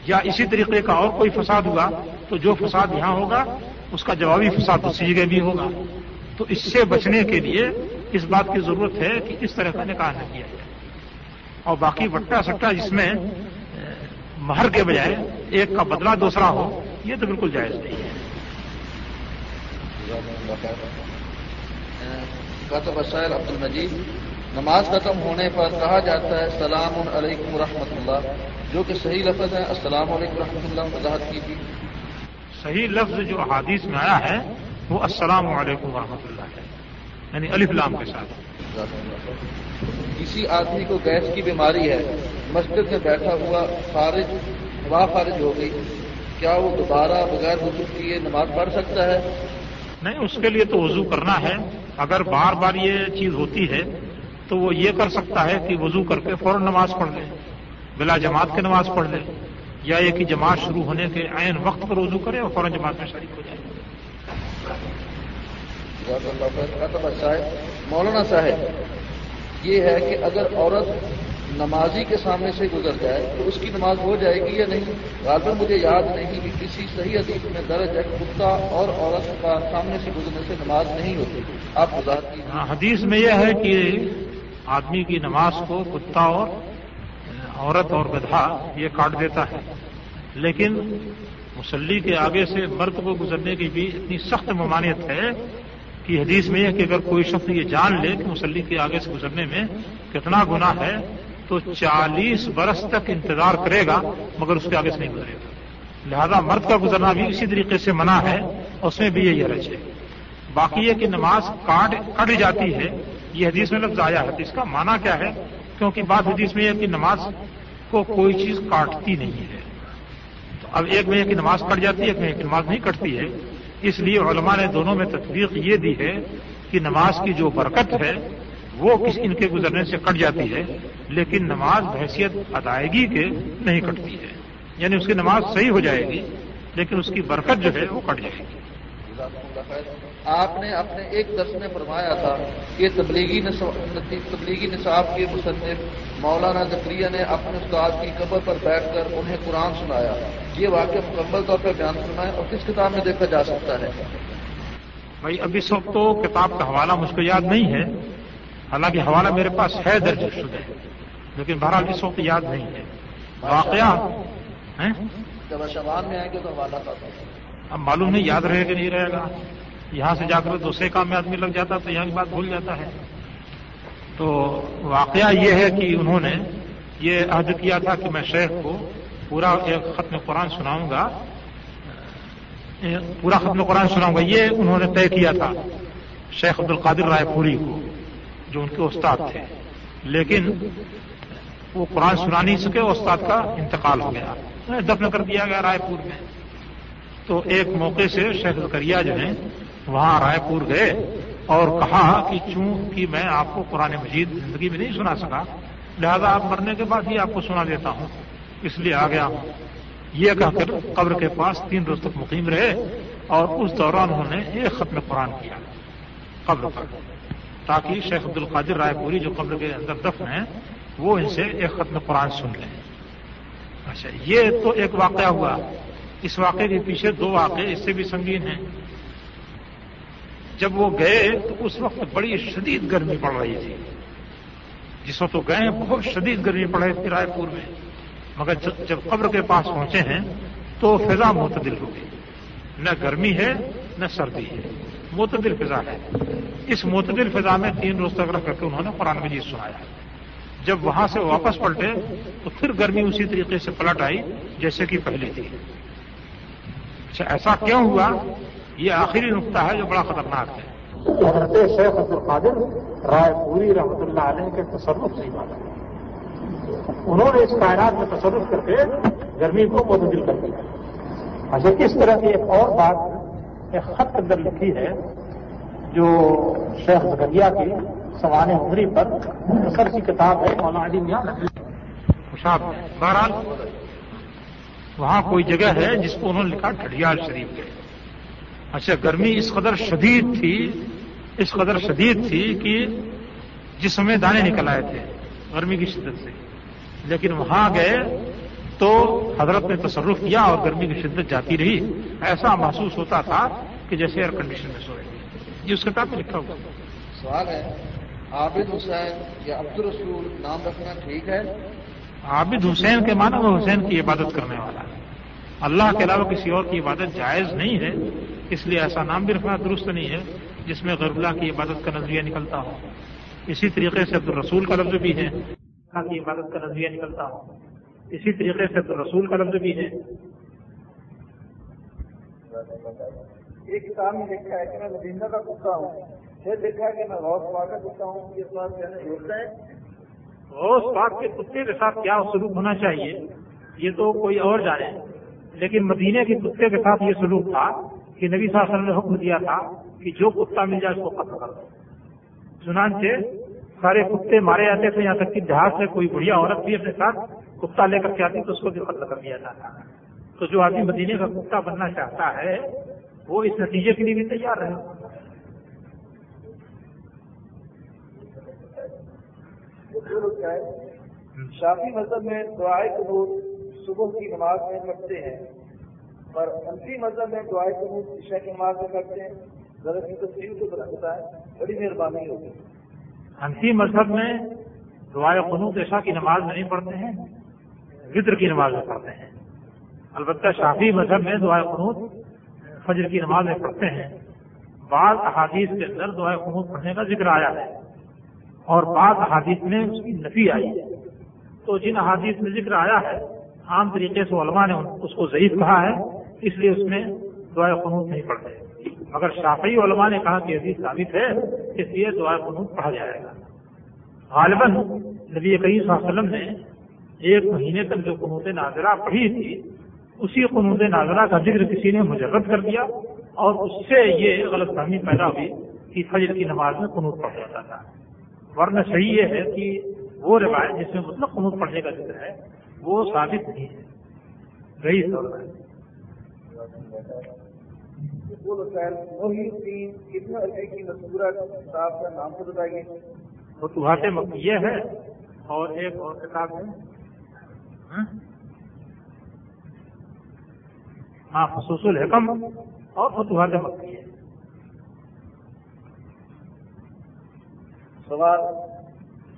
یا اسی طریقے کا اور کوئی فساد ہوا تو جو فساد یہاں ہوگا، اس کا جوابی فساد دوسری جگہ بھی ہوگا۔ تو اس سے بچنے کے لیے اس بات کی ضرورت ہے کہ اس طرح کا نکاح نہ کیا جائے۔ اور باقی وٹا سٹا جس میں مہر کے بجائے ایک کا بدلہ دوسرا ہو، یہ تو بالکل جائز نہیں ہے۔ عبد المجید، نماز ختم ہونے پر کہا جاتا ہے السلام علیکم ورحمۃ اللہ۔ جو کہ صحیح لفظ ہے السلام علیکم ورحمۃ اللہ وضاحت کی تھی صحیح لفظ جو حادیث میں آیا ہے وہ السلام علیکم ورحمۃ اللہ ہے۔ یعنی علی فلام کے ساتھ۔ کسی آدمی کو گیس کی بیماری ہے مسجد میں بیٹھا ہوا خارج ہوا خارج ہو گئی کیا وہ دوبارہ بغیر وضو کیے نماز پڑھ سکتا ہے؟ نہیں اس کے لیے تو وضو کرنا ہے۔ اگر بار بار یہ چیز ہوتی ہے تو وہ یہ کر سکتا ہے کہ وضو کر کے فوراً نماز پڑھ لے۔ بلا جماعت کے نماز پڑھ لے۔ یا یہ کہ جماعت شروع ہونے کے عین وقت پر وضو کرے اور فوراً جماعت میں شریک ہو جائے۔ مولانا صاحب یہ ہے کہ اگر عورت نمازی کے سامنے سے گزر جائے تو اس کی نماز ہو جائے گی یا نہیں؟ غالباً مجھے یاد نہیں کہ کسی صحیح حدیث میں درج ہے کتا اور عورت کا سامنے سے گزرنے سے نماز نہیں ہوتی۔ آپ وضاحت کی ہاں حدیث میں یہ ہے کہ آدمی کی نماز کو کتا اور عورت اور گدھا یہ کاٹ دیتا ہے۔ لیکن مسلی کے آگے سے مرد کو گزرنے کی بھی اتنی سخت ممانعت ہے کہ حدیث میں یہ کہ اگر کوئی شخص یہ جان لے کہ مسلی کے آگے سے گزرنے میں کتنا گنا ہے، تو چالیس برس تک انتظار کرے گا، مگر اس کے آگے سے نہیں گزرے گا۔ لہذا مرد کا گزرنا بھی اسی طریقے سے منع ہے، اس میں بھی یہ رج ہے۔ باقی یہ کہ نماز کاٹ، کٹ جاتی ہے، یہ حدیث میں لفظ آیا ہے۔ اس کا معنی کیا ہے؟ کیونکہ بات حدیث میں یہ کہ نماز کو کوئی چیز کاٹتی نہیں ہے۔ تو اب ایک میں یہ کہ نماز کٹ جاتی ہے، ایک میں کہ نماز نہیں کٹتی ہے۔ اس لیے علماء نے دونوں میں تطبیق یہ دی ہے کہ نماز کی جو برکت ہے، وہ کس ان کے گزرنے سے کٹ جاتی ہے، لیکن نماز بحثیت ادائیگی کے نہیں کٹتی ہے۔ یعنی اس کی نماز صحیح ہو جائے گی، لیکن اس کی برکت جو ہے وہ کٹ جائے گی۔ آپ نے اپنے ایک درس میں فرمایا تھا کہ تبلیغی تبلیغی نصاب کے مصنف مولانا زکریہ نے اپنے استاد کی قبر پر بیٹھ کر انہیں قرآن سنایا۔ یہ واقعہ مکمل طور پر بیان سنا ہے اور کس کتاب میں دیکھا جا سکتا ہے؟ بھائی ابھی سب تو کتاب کا حوالہ مجھ کو یاد نہیں ہے۔ حالانکہ حوالہ میرے پاس ہے درج شدہ لیکن بہرحال اس وقت یاد نہیں ہے۔ واقعہ؟ جب شبان میں آئیں گے تو حوالہ اب معلوم نہیں یاد رہے کہ نہیں رہے گا۔ یہاں سے جا کر دوسرے کام میں آدمی لگ جاتا تو یہاں کی بات بھول جاتا ہے۔ تو واقعہ یہ ہے کہ انہوں نے یہ عہد کیا تھا کہ میں شیخ کو پورا ایک ختم قرآن سناؤں گا۔ پورا ختم قرآن سناؤں گا۔ یہ انہوں نے طے کیا تھا شیخ عبد القادر رائے پوری کو، جو ان کے استاد تھے۔ لیکن وہ قرآن سنا نہیں سکے، استاد کا انتقال ہو گیا۔ دفن کر دیا گیا رائے پور میں۔ تو ایک موقع سے شیخ زکریہ جو ہیں وہاں رائے پور گئے اور کہا کہ چونکہ میں آپ کو قرآن مجید زندگی میں نہیں سنا سکا، لہذا آپ مرنے کے بعد ہی آپ کو سنا دیتا ہوں۔ اس لیے آ گیا ہوں یہ کہہ کر قبر کے پاس تین روز تک مقیم رہے اور اس دوران انہوں نے ایک ختم قرآن کیا۔ قبر پر۔ تاکہ شیخ عبد القادر رائے پوری جو قبر کے اندر دفن ہیں، وہ ان سے ایک ختم قرآن سن لیں۔ اچھا یہ تو ایک واقعہ ہوا۔ اس واقعے کے پیچھے دو واقعے اس سے بھی سنگین ہیں۔ جب وہ گئے تو اس وقت بڑی شدید گرمی پڑ رہی تھی۔ جس وقت وہ گئے، بہت شدید گرمی پڑ رہی تھی رائے پور میں۔ مگر جب قبر کے پاس پہنچے ہیں تو فضا معتدل ہو گئی۔ نہ گرمی ہے، نہ سردی ہے۔ معتدل فضا ہے۔ اس معتدل فضا میں تین روز تک رکھ کر کے انہوں نے قرآن مجید سنایا۔ جب وہاں سے واپس پلٹے تو پھر گرمی اسی طریقے سے پلٹ آئی جیسے کہ پہلے تھی۔ اچھا ایسا کیوں ہوا؟ یہ آخری نقطہ ہے جو بڑا خطرناک ہے۔ حضرت شیخ عبد القادر رائے پوری رحمت اللہ علیہ کے تصرف سے بات انہوں نے اس کائنات میں تصرف کر کے گرمی کو معتدل کر دیا۔ اچھا اس طرح کی ایک اور بات ایک خط اندر لکھی ہے جو شیخ زکریہ کی سوان عمری پر سر کی کتاب ہے مولانا خوشاب بہرحال وہاں کوئی جگہ ہے جس کو انہوں نے لکھا ڈھڈیال شریف۔ کے اچھا گرمی اس قدر شدید تھی اس قدر شدید تھی کہ جسم میں دانے نکل آئے تھے گرمی کی شدت سے۔ لیکن وہاں گئے تو حضرت نے تصرف کیا اور گرمی کی شدت جاتی رہی۔ ایسا محسوس ہوتا تھا کہ جیسے ایئر کنڈیشن میں سو رہی یہ اس کتاب میں لکھا ہوا۔ سوال ہے عابد حسین یا عبد الرسول نام رکھنا ٹھیک ہے؟ عابد حسین کے معنی وہ حسین کی عبادت کرنے والا ہے۔ اللہ کے علاوہ کسی اور کی عبادت جائز نہیں ہے۔ اس لیے ایسا نام بھی رکھنا درست نہیں ہے جس میں غرب اللہ کی عبادت کا نظریہ نکلتا ہو۔ اسی طریقے سے عبد الرسول کا لفظ بھی ہے۔ اللہ کی عبادت کا نظریہ نکلتا ہو۔ اسی طریقے سے عبد الرسول کا لفظ بھی ہے۔ ایک کتاب میں لکھا ہے کہ میں مدینہ کا کتا ہوں۔ پھر لکھا ہے کہ میں غوث پاک کا کتا ہوں۔ یہ سوال کہنا جوڑتا ہے۔ غوث پاک کے کتے کے ساتھ کیا سلوک ہونا چاہیے؟ یہ تو کوئی اور جانے لیکن مدینے کے کتے کے ساتھ یہ سلوک تھا۔ کہ نبی صلی اللہ علیہ وسلم نے حکم دیا تھا کہ جو کتا مل جائے اس کو قتل کر دو۔ چنانچہ سارے کتے مارے جاتے تھے، یہاں تک کہ جہاز سے کوئی بڑھیا عورت بھی اپنے ساتھ کتا لے کر کے آتی تو اس کو بھی قتل کر دیا جاتا۔ تو جو آدمی مدینے کا کتا بننا چاہتا ہے، وہ اس نتیجے کے لیے بھی تیار رہے۔ شافی مذہب میں دعائے قبول صبح کی نماز میں کرتے ہیں۔ اور انفی مذہب میں دعائے قبول عشاء کی نماز میں کرتے ہیں۔ ذرا کی تصویر کو بتائیں۔ بڑی مہربانی ہوگی انفی مذہب میں دعائے قنوط عشاء کی نماز میں نہیں پڑھتے ہیں، وطر کی نماز میں پڑھتے ہیں۔ البتہ شافی مذہب میں دعائے قنوط فجر کی نماز میں پڑھتے ہیں۔ بعض احادیث کے اندر دعائے قنوط پڑھنے کا ذکر آیا ہے اور بعض احادیث میں اس کی نفی آئی ہے۔ تو جن احادیث میں ذکر آیا ہے، عام طریقے سے علماء نے اس کو ضعیف کہا ہے۔ اس لیے اس میں دعائے قنوط نہیں پڑھتے۔ مگر شافی علماء نے کہا کہ حدیث ثابت ہے، اس لیے دعائے قنوط پڑھا جائے گا۔ غالباً نبی کریم صلی اللہ علیہ وسلم نے ایک مہینے تک جو قنوط ناظرہ پڑھی تھی، اسی قنوط ناظرہ کا ذکر کسی نے مجرد کر دیا اور اس سے یہ غلط فہمی پیدا ہوئی کہ فجر کی نماز میں قنوط پڑھ جاتا تھا۔ ورنہ صحیح یہ ہے کہ وہ روایت جس میں مطلب قنوط پڑھنے کا ذکر ہے، وہ ثابت نہیں ہے۔ رہی طور پر صاحب کا نام تو بتائیے۔ فتوحات مکیہ ہے اور ایک اور کتاب ہے۔ ہاں؟ خصوص الحکم۔ اور فتوحات مکیہ سوال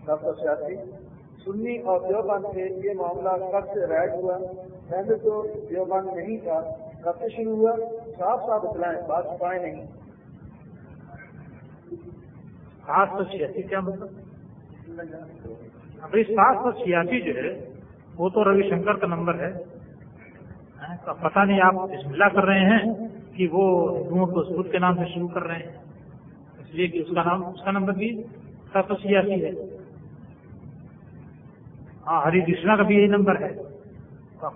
ڈاکٹر سیاسی سنی اور دیوبند سے یہ معاملہ کب سے رائٹ ہوا؟ پہلے تو دیوبند نہیں تھا۔ کب سے شروع ہوا صاف صاف بتلائیں بات چھپائے نہیں۔ سات سو چھیاسی کیا مطلب؟ ابھی سات سو چھیاسی جو ہے، وہ تو روی شنکر کا نمبر ہے۔ ہاں، پتہ نہیں آپ بسم اللہ کر رہے ہیں کہ وہ ہندوؤں کو سبت کے نام سے شروع کر رہے ہیں۔ اس لیے کہ اس کا نام، اس کا نمبر بھی سات سو چھیاسی ہے۔ ہاں ہری کرشنا کا بھی یہی نمبر ہے۔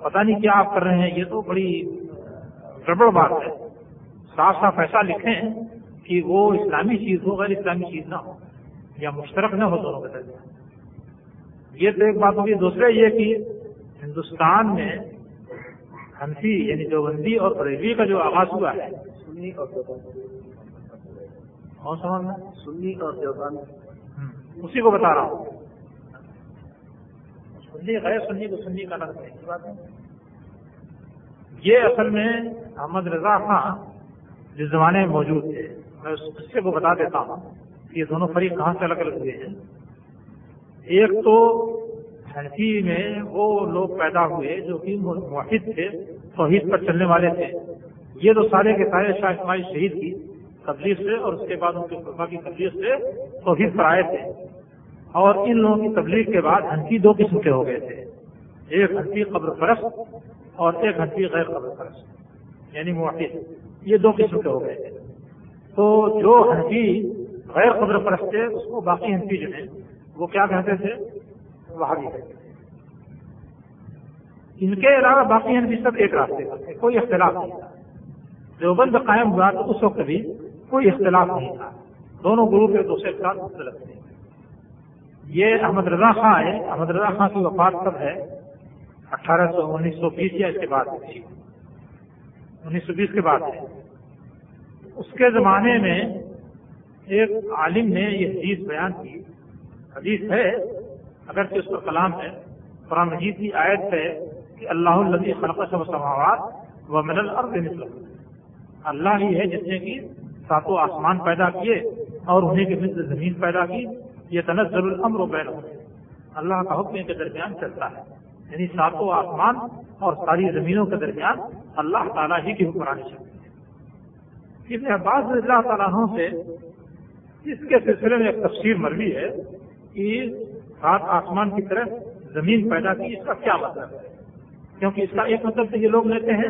پتہ نہیں کیا آپ کر رہے ہیں، یہ تو بڑی گڑبڑ بات ہے۔ صاف صاف ایسا لکھیں کہ وہ اسلامی چیز ہو غیر اسلامی چیز نہ ہو یا مشترک نہ ہو دونوں کے درمیان۔ یہ تو ایک بات ہوگی۔ دوسرے یہ کہ ہندوستان میں ہنسی یعنی دیوبندی اور بریلی کا جو آغاز ہوا ہے۔ سنی اور کون سمجھنا سنی اور دیوبند۔ اسی کو بتا رہا ہوں۔ سنی غیر سنی کو سنی کا ہے یہ اصل میں احمد رضا خان جس زمانے میں موجود تھے، میں اس قصے کو بتا دیتا ہوں کہ یہ دونوں فریق کہاں سے الگ الگ ہوئے ہیں۔ ایک تو ہنسی میں وہ لوگ پیدا ہوئے جو کہ موحد تھے، توحید پر چلنے والے تھے۔ یہ تو سارے کے سارے شاہ اسماعیل شہید کی تبلیغ سے اور اس کے بعد ان کے خفا کی تبلیغ سے توحید پر آئے تھے۔ اور ان لوگوں کی تبلیغ کے بعد ہنسی دو قسم کے ہو گئے تھے، ایک ہنسی قبر پرست اور ایک ہنسی غیر قبر پرست۔ یعنی موحد. یہ دو قسم کے ہو گئے. تو جو ہنسی غیر قبر پرست تھے اس کو باقی ہنسی جو ہے وہ کیا کہتے تھے؟ وہاں بھی ان کے علاوہ باقی ہنسی سب ایک راستے پر تھے، کوئی اختلاف نہیں تھا. جو بند قائم ہوا تو اس وقت بھی کوئی اختلاف نہیں تھا. دونوں گروپ ایک دوسرے کے ساتھ مختلف تھے. یہ احمد رضا خان ہے، احمد رضا خان کی وفات کب ہے؟ اٹھارہ سو، انیس سو بیس یا اس کے بعد؟ انیس سو بیس کے بعد۔ ہے اس کے زمانے میں ایک عالم نے یہ حدیث بیان کی۔ حدیث ہے اگر اس پر کلام ہے، قرآن مجید کی آیت ہے کہ اللہ الدی خلق سب سماوات و ملل مثل اللہ ہی ہے جس نے کہ ساتوں آسمان پیدا کیے اور انہیں کے مثل زمین پیدا کی۔ یہ تنزل الامر بین اللہ کا حکم کے درمیان چلتا ہے۔ یعنی ساتوں آسمان اور ساری زمینوں کے درمیان اللہ تعالیٰ ہی کی حکمرانی چلتی ہے۔ اس عباس اللہ تعالیٰ سے اس کے سلسلے میں ایک تفسیر مروی ہے کہ سات آسمان کی طرف زمین پیدا کی، اس کا کیا مطلب ہے؟ کیونکہ اس کا ایک مطلب تو یہ لوگ لیتے ہیں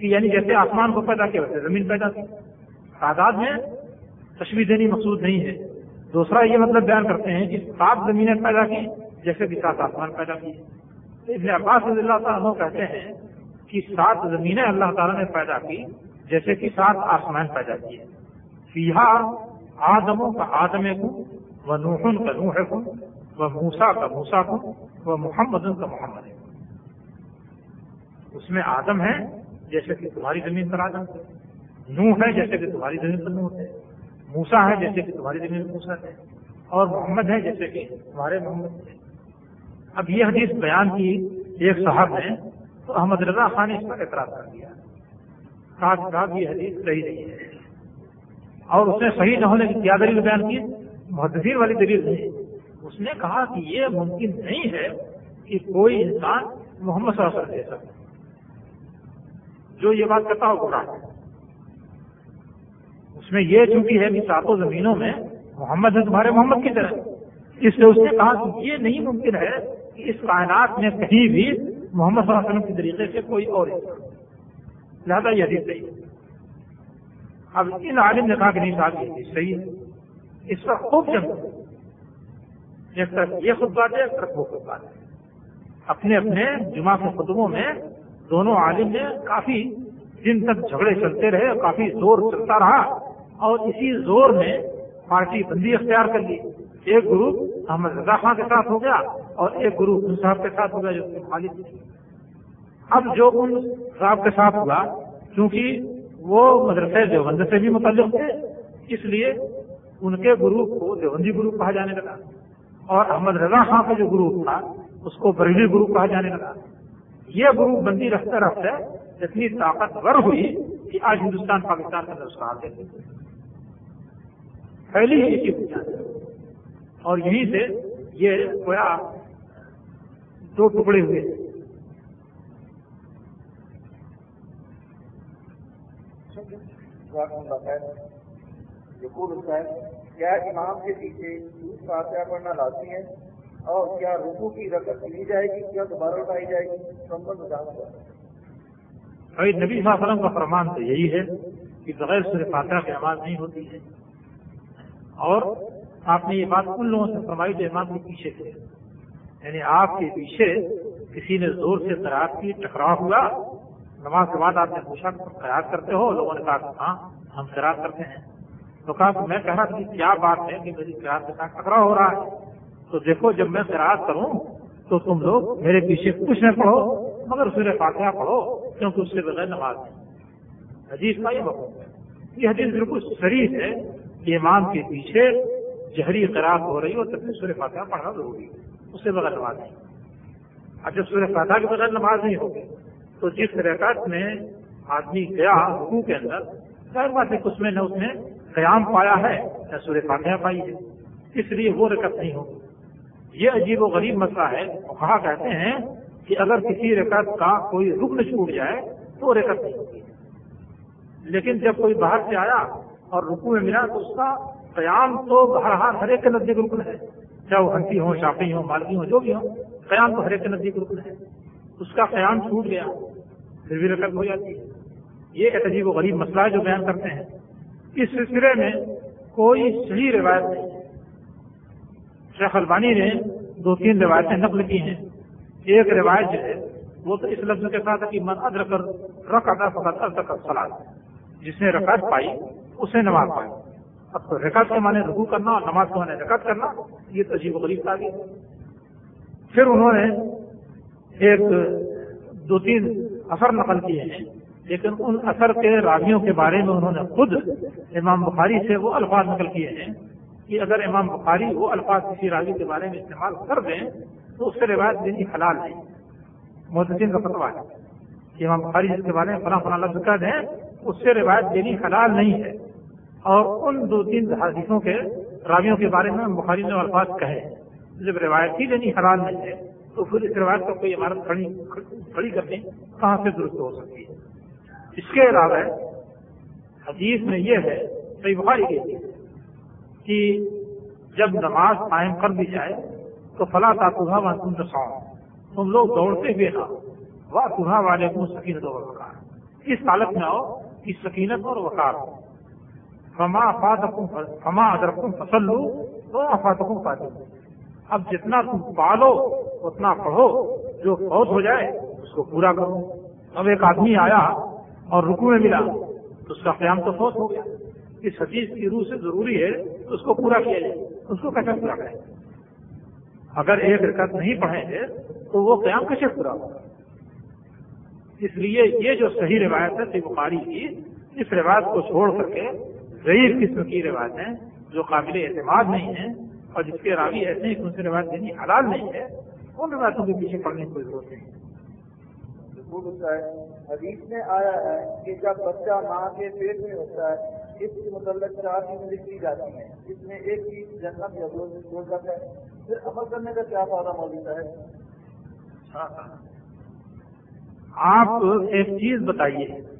کہ یعنی جیسے آسمان کو پیدا کیا، ویسے زمین پیدا کی۔ تعداد میں تشویح دینی مقصود نہیں ہے۔ دوسرا یہ مطلب بیان کرتے ہیں کہ سات زمینیں پیدا کی، جیسے کہ سات آسمان پیدا کی ابن عباس رضی اللہ تعالیٰ کہتے ہیں کہ سات زمینیں اللہ تعالیٰ نے پیدا کی جیسے کہ سات آسمان پیدا کیے فیحا آدموں کا آدم کو وہ نوحن کا نوح کو وہ موسا کا موسا کو وہ محمد کا محمد ہے اس میں آدم ہے جیسے کہ تمہاری زمین پر آدم ہے نوح ہے جیسے کہ تمہاری زمین پر نوح ہے موسا ہے جیسے کہ تمہاری زمین پر موسا ہے اور محمد ہے جیسے کہ تمہارے محمد ہے اب یہ حدیث بیان کی ایک صاحب نے، تو احمد رضا خان نے اس پر اعتراض کر دیا۔ صاحب یہ حدیث صحیح نہیں ہے۔ اور اس نے صحیح نہ ہونے کی کیا دلیل بیان کی؟ محدثین والی دلیل نہیں۔ اس نے کہا کہ یہ ممکن نہیں ہے کہ کوئی انسان محمد صلی اللہ علیہ وسلم دے سکے۔ جو یہ بات کرتا ہو گمراہ۔ اس میں یہ چونکی ہے کہ ساتوں زمینوں میں محمد ہے تمہارے محمد کی طرح۔ اس لیے اس نے کہا کہ یہ نہیں ممکن ہے کہ اس کائنات میں کہیں بھی محمد صلی اللہ علیہ وسلم کے طریقے سے کوئی اور لہٰذا یہ حدیث صحیح ہے۔ اب ان عالم نے کہا کہ نہیں صاحب، یہ حدیث صحیح ہے۔ اس پر خوب جنگ ایک طرف یہ خطبہ دے ایک طرف وہ خطبہ دے اپنے اپنے جمعہ کے خطبوں میں دونوں عالم نے کافی دن تک جھگڑے چلتے رہے، کافی زور چلتا رہا اور اسی زور میں پارٹی بندی اختیار کر لی۔ ایک گروپ احمد رضا خان کے ساتھ ہو گیا اور ایک گروپ ان صاحب کے ساتھ ہو گیا جو خالد اب جو ان صاحب کے ساتھ ہوا کیونکہ وہ مدرسہ دیوبند سے بھی متعلق تھے، اس لیے ان کے گروپ کو دیوبندی گروپ کہا جانے لگا۔ اور احمد رضا خان کا جو گروپ تھا، اس کو بریلی گروپ کہا جانے لگا۔ یہ گروپ بندی رکھتے رکھتے اتنی طاقتور ہوئی کہ آج ہندوستان، پاکستان کا نمسکار دیتے پہلی ہی اسی بنیاد اور یہیں سے یہ گویا دو ٹکڑے ہوئے۔ کیا امام کے پیچھے فاتحہ پڑھنا لازمی ہے؟ اور کیا رکو کی رقم لی جائے گی؟ کیا دوبارہ اٹھائی جائے گی؟ جان بھائی نبی صلی اللہ علیہ وسلم کا فرمان تو یہی ہے کہ بغیر سر فاتحہ کی آواز نہیں ہوتی ہے۔ اور آپ نے یہ بات ان لوگوں سے فرمائی جو امام کے پیچھے تھے۔ یعنی آپ کے پیچھے کسی نے زور سے تیراک کی، ٹکراؤ ہوا۔ نماز کے بعد آپ نے پوچھا خیال کرتے ہو؟ لوگوں نے کہا ہاں ہم تیراک کرتے ہیں۔ تو کہا میں کہا کہ کیا بات ہے کہ میری تیراک کے ساتھ ٹکراؤ ہو رہا ہے؟ تو دیکھو، جب میں قرآد کروں تو تم لوگ میرے پیچھے کچھ نہ پڑھو، مگر سورہ فاتحہ پڑھو، کیونکہ اس سے بغیر نماز نہیں۔ حدیث کا یہ مقصد ہے۔ یہ حدیث بالکل شریف ہے کہ امام کے پیچھے جہری قرآد ہو رہی ہو، تب بھی سورہ فاتحہ پڑھنا ضروری ہے۔ اس سے بغیر نماز نہیں۔ اور جب سورہ فاتحہ کے بغیر نماز نہیں ہوگی، تو جس ریکٹ میں آدمی گیا حقوق کے اندر، ظاہر بات ہے اس میں نہ اس نے قیام پایا ہے، نہ سورہ فاتحہ پائی ہے۔ اس لیے وہ رکت نہیں ہوگی۔ یہ عجیب و غریب مسئلہ ہے۔ کہا کہتے ہیں کہ اگر کسی رکعت کا کوئی رکن چھوٹ جائے، تو رکت نہیں ہوتی لیکن جب کوئی باہر سے آیا اور رکو میں ملا، تو اس کا قیام تو بہرحال ہر ایک کے نزدیک رکن ہے۔ چاہے وہ ہنسی ہوں شاپی ہوں، مالکی ہوں، جو بھی ہوں، قیام تو ہر ایک کے نزدیک رکن ہے۔ اس کا قیام چھوٹ گیا۔ پھر بھی رکت ہو جاتی ہے۔ یہ ایک عجیب و غریب مسئلہ ہے جو بیان کرتے ہیں۔ اس سلسلے میں کوئی صحیح روایت نہیں۔ شیخ البانی نے دو تین روایتیں نقل کی ہیں۔ ایک روایت جو ہے، وہ تو اس لفظ کے ساتھ ہے کہ من ادر کر رق ادا فقط سلاد جس نے رکعت پائی اس نے نماز پائی۔ اب تو رکعت کے معنی رکو کرنا اور نماز کے معنی رکعت کرنا، یہ تجیب و غریب تعلیم پھر انہوں نے ایک دو تین اثر نقل کیے ہیں۔ لیکن ان اثر کے راویوں کے بارے میں انہوں نے خود امام بخاری سے وہ الفاظ نقل کیے ہیں کہ اگر امام بخاری وہ الفاظ کسی راوی کے بارے میں استعمال کر دیں تو اس سے روایت دینی حلال نہیں محدثین کا فتوا ہے کہ امام بخاری جس کے بارے میں فلاں فلاں لفظ کر دیں، اس سے روایت دینی حلال نہیں ہے۔ اور ان دو تین حادثوں کے راویوں کے بارے میں بخاری نے الفاظ کہے جب روایت ہی دینی حلال نہیں ہے، تو پھر اس روایت کو کوئی عمارت کھڑی کھڑی کر دیں، کہاں سے درست ہو سکتی ہے؟ اس کے علاوہ حدیث میں یہ ہے، صحیح بخاری کی کہ جب نماز قائم کر دی جائے، تو فلاں کا تمہا تم رساؤ تم لوگ دوڑتے ہوئے نہ وہ تمہا والے کو سکینت اور وقار اس حالت میں آؤ کہ سکینت اور وقار۔ ہو فما افاتکم فما ادرکم فصل لو تو افاتکم فاتح اب جتنا تم پالو، اتنا پڑھو، جو فوت ہو جائے، اس کو پورا کرو۔ اب ایک آدمی آیا اور رکو میں ملا، تو اس کا قیام تو فوت ہو گیا۔ اس حدیث کی روح سے ضروری ہے تو اس کو پورا کیا جائے، اس کو کیسے پورا کریں؟ اگر ایک رکعت نہیں پڑھیں گے، تو وہ قیام کیسے پورا ہوگا؟ اس لیے یہ جو صحیح روایت ہے بخاری کی، اس روایت کو چھوڑ کر کے ضعیف قسم کی روایتیں جو قابل اعتماد نہیں ہیں اور جس کے راوی ایسے ہیں ان سے روایت دینی حلال نہیں ہے ان روایتوں کے پیچھے پڑنے کی کوئی ضرورت نہیں۔ حدیث میں آیا ہے کہ جب بچہ ماں کے پیٹ میں ہوتا ہے اس کے متعلق چار چیزیں لکھی جاتی ہیں۔ اس میں ایک چیز جنت یا ہے پھر عمل کرنے کا کیا فائدہ موجود ہے؟ آپ ایک چیز بتائیے۔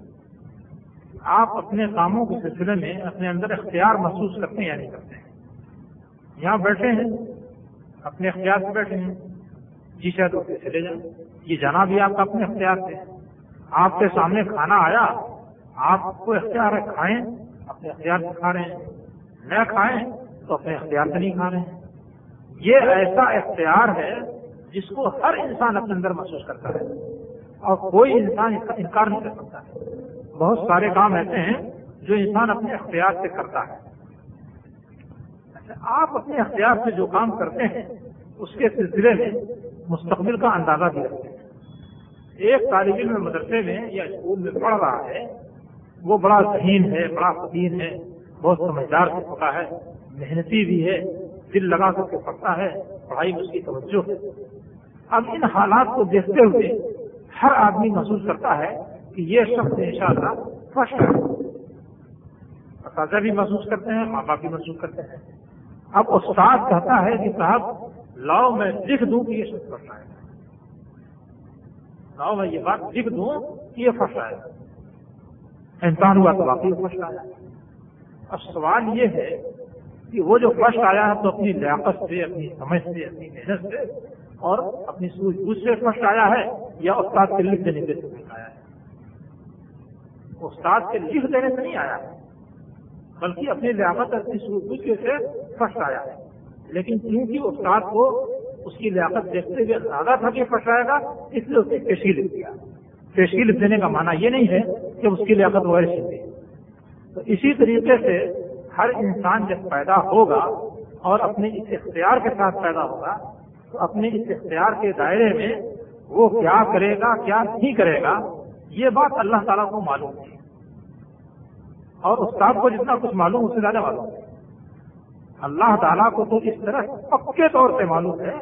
آپ اپنے کاموں کے سلسلے میں اپنے اندر اختیار محسوس کرتے ہیں یا نہیں کرتے ہیں؟ یہاں بیٹھے ہیں، اپنے اختیار سے بیٹھے ہیں۔ جی شاید اسے چلے جائیں۔ یہ جانا بھی آپ کا اپنے اختیار سے آپ کے سامنے کھانا آیا، آپ کو اختیار ہے کھائیں، اپنے اختیار سے کھا رہے ہیں۔ نہ کھائیں تو اپنے اختیار سے نہیں کھا رہے ہیں۔ یہ ایسا اختیار ہے جس کو ہر انسان اپنے اندر محسوس کرتا ہے اور کوئی انسان اس کا انکار نہیں کر سکتا۔ ہے بہت سارے کام ایسے ہیں جو انسان اپنے اختیار سے کرتا ہے۔ اچھا، آپ اپنے اختیار سے جو کام کرتے ہیں، اس کے سلسلے میں مستقبل کا اندازہ بھی رکھتے ہیں۔ ایک طالب علم مدرسے میں یا اسکول میں پڑھ رہا ہے، وہ بڑا ذہین ہے، بڑا فقیر ہے، بہت سمجھدار سے پڑھا ہے، محنتی بھی ہے، دل لگا کر کے پڑھتا ہے، پڑھائی میں اس کی توجہ ہے۔ اب ان حالات کو دیکھتے ہوئے ہر آدمی محسوس کرتا ہے کہ یہ شخص ان شاء اللہ فرسٹ ہے اساتذہ بھی محسوس کرتے ہیں، ماں باپ بھی محسوس کرتے ہیں۔ اب استاد کہتا ہے کہ صاحب، لاؤ میں لکھ دوں کہ یہ شخص فرسٹ آئے گا لاؤ میں یہ بات لکھ دوں کہ یہ فرسٹ آئے گا انسان ہوا تو واقعی فرسٹ آیا اب سوال یہ ہے کہ وہ جو فرسٹ آیا ہے تو اپنی لیاقت سے، اپنی سمجھ سے، اپنی محنت سے اور اپنی سوچ بوجھ سے فرسٹ آیا ہے یا استاد کے لکھ دینے سے فرسٹ آیا ہے؟ استاد کے لکھ دینے سے نہیں آیا ہے بلکہ اپنی لیاقت اپنی سوچ سے فرسٹ آیا۔ ہے لیکن کیونکہ استاد کو اس کی لیاقت دیکھتے ہوئے اندازہ تھا کہ فرسٹ آئے گا، اس لیے اس نے پیشی لکھ دیا تشکیل دینے کا معنی یہ نہیں ہے کہ اس کی لیاقت ویسی ہوئی تو اسی طریقے سے ہر انسان جب پیدا ہوگا اور اپنے اس اختیار کے ساتھ پیدا ہوگا، تو اپنے اس اختیار کے دائرے میں وہ کیا کرے گا، کیا نہیں کرے گا یہ بات اللہ تعالیٰ کو معلوم ہے۔ اور استاد کو جتنا کچھ معلوم اس سے زیادہ معلوم ہے۔ اللہ تعالیٰ کو تو اس طرح پکے طور پہ معلوم ہے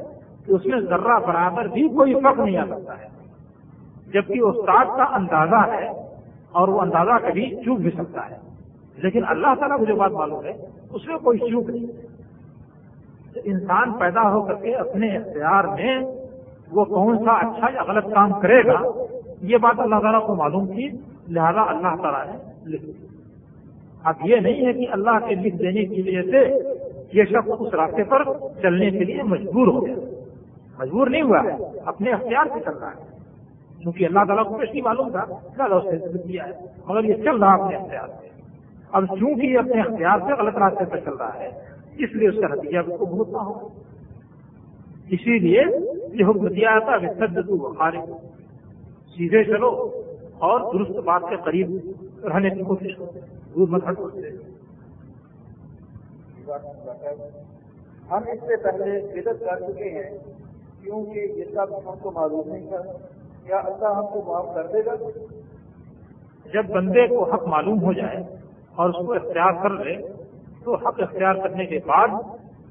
کہ اس میں ذرہ برابر بھی کوئی فرق نہیں آ سکتا ہے۔ جبکہ استاد کا اندازہ ہے اور وہ اندازہ کبھی چوک بھی سکتا ہے۔ لیکن اللہ تعالیٰ کو جو بات معلوم ہے، اس میں کوئی چوک نہیں۔ انسان پیدا ہو کر کے اپنے اختیار میں وہ کون سا اچھا یا غلط کام کرے گا یہ بات اللہ تعالیٰ کو معلوم تھی، لہذا اللہ تعالیٰ نے اب یہ نہیں ہے کہ اللہ کے لکھ دینے کی وجہ سے یہ شخص اس راستے پر چلنے کے لیے مجبور ہو گیا۔ مجبور نہیں ہوا ہے، اپنے اختیار سے چل رہا ہے۔ کیونکہ اللہ تعالیٰ کو نہیں معلوم تھا لا اس نے کیا ہے، مگر یہ چل رہا اپنے اختیار سے۔ اب چونکہ یہ اپنے اختیار سے غلط راستے پہ چل رہا ہے، اس لیے اس کا نتیجہ اس کو بھگتنا ہو۔ اسی لیے یہ حکم دیا تھا کہ سد بخار سیدھے چلو اور درست بات کے قریب رہنے کی کوشش کرو۔ مت ہٹ ہم اس سے پہلے عزت کر چکے ہیں کیونکہ یہ سب ہم کو معلوم نہیں تھا۔ کیا اللہ ہم کو معاف کر دے گا؟ جب بندے کو حق معلوم ہو جائے اور اس کو اختیار کر لے تو حق اختیار کرنے کے بعد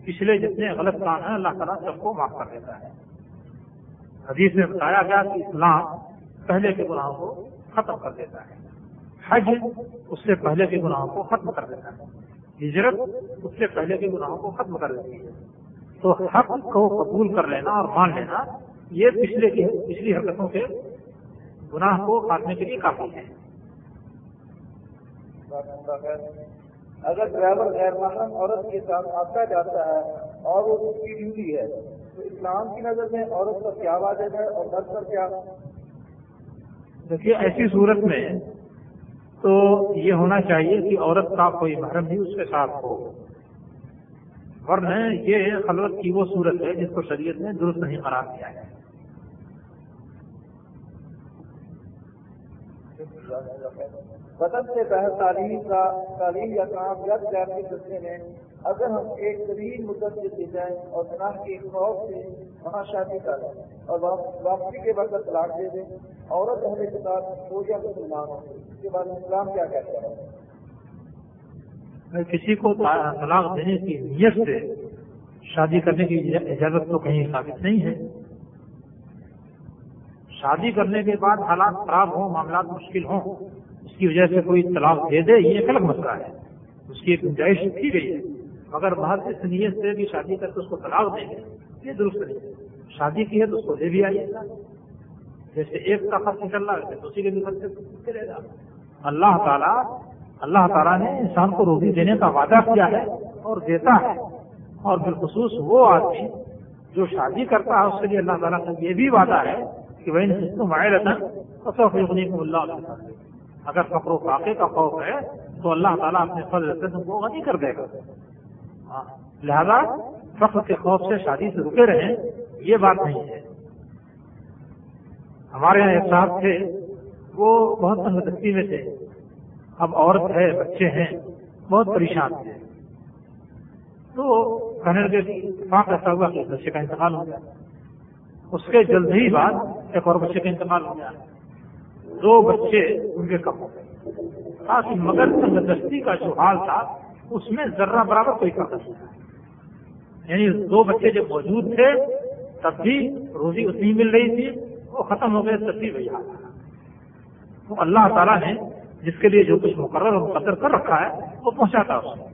پچھلے جتنے غلط کام ہیں اللہ تعالیٰ سب کو معاف کر دیتا ہے۔ حدیث میں بتایا گیا کہ اسلام پہلے کے گناہوں کو ختم کر دیتا ہے۔ حج اس سے پہلے کے گناہوں کو ختم کر دیتا ہے۔ ہجرت اس سے پہلے کے گناہوں کو ختم کر دیتی ہے۔ تو حق کو قبول کر لینا اور مان لینا یہ پچھلے کی پچھلی حرکتوں کے گناہ کو کاٹنے کے لیے کافی ہے۔ اگر ڈرائیور غیر محرم عورت کے ساتھ آتا جاتا ہے اور وہ اس کی ڈیوٹی ہے، تو اسلام کی نظر میں عورت پر کیا واجب ہے اور مرد پر کیا؟ دیکھیے ایسی صورت میں تو یہ ہونا چاہیے کہ عورت کا کوئی محرم ہی اس کے ساتھ ہو۔ ورنہ یہ خلوت کی وہ صورت ہے جس کو شریعت نے درست نہیں قرار دیا ہے۔ وطن سے بہر تعلیم کا تعلیم یا کام یا غیر کے سلسلے میں اگر ہم ایک طویل مدت سے دے جائیں اور گناہ کے خوف سے وہاں شادی کر لیں اور واپسی کے وقت طلاق دے دیں، عورت ہونے کے ساتھ ہو یا مسلمان ہو، اس کے بعد اسلام کیا کہتا ہے؟ کسی کو طلاق دینے کی نیت سے شادی کرنے کی اجازت تو کہیں ثابت نہیں ہے۔ شادی کرنے کے بعد حالات خراب ہوں، معاملات مشکل ہوں۔ اس کی وجہ سے کوئی طلاق دے دے، یہ ایک الگ مسئلہ ہے۔ اس کی ایک گنجائش کی گئی ہے۔ مگر باہر اس نیت سے بھی شادی کر کے اس کو طلاق دیں گے یہ درست نہیں شادی کی ہے تو اس کو دے بھی آئیے۔ گا جیسے ایک کا خرچ نکل رہا ہے اسی کے بھی خرچ کرے گا اللہ تعالیٰ اللہ تعالیٰ نے انسان کو روزی دینے کا وعدہ کیا ہے اور دیتا ہے۔ اور بالخصوص وہ آدمی جو شادی کرتا ہے، اس کے لیے اللہ تعالیٰ کا یہ بھی وعدہ ہے کہ وہ رہتا اللہ اگر فخر و فاقے کا خوف ہے تو اللہ تعالیٰ اپنے فضل سے تم کو غنی کر دے گا۔ ہاں، لہذا فخر کے خوف سے شادی سے رکے رہیں یہ بات نہیں ہے۔ ہمارے یہاں ایک صاحب تھے وہ بہت تنگ میں تھے۔ اب عورت ہے بچے ہیں بہت پریشان تھے۔ تو کہنے لگے اتفاق ایسا ہوا کہ بچے کا انتقال ہو گیا۔ اس کے جلد ہی بعد ایک اور بچے کا انتقال ہو گیا۔ دو بچے ان کے کم ہو گئے تاکہ مگر تندرستی کا جو حال تھا، اس میں ذرہ برابر کوئی کام نہیں یعنی دو بچے جب موجود تھے، تب بھی روزی اتنی مل رہی تھی، وہ ختم ہو گئے، تب بھی وہی حال تھا۔ تو اللہ تعالیٰ نے جس کے لیے جو کچھ مقرر اور مقدر کر رکھا ہے، وہ پہنچاتا اس کو۔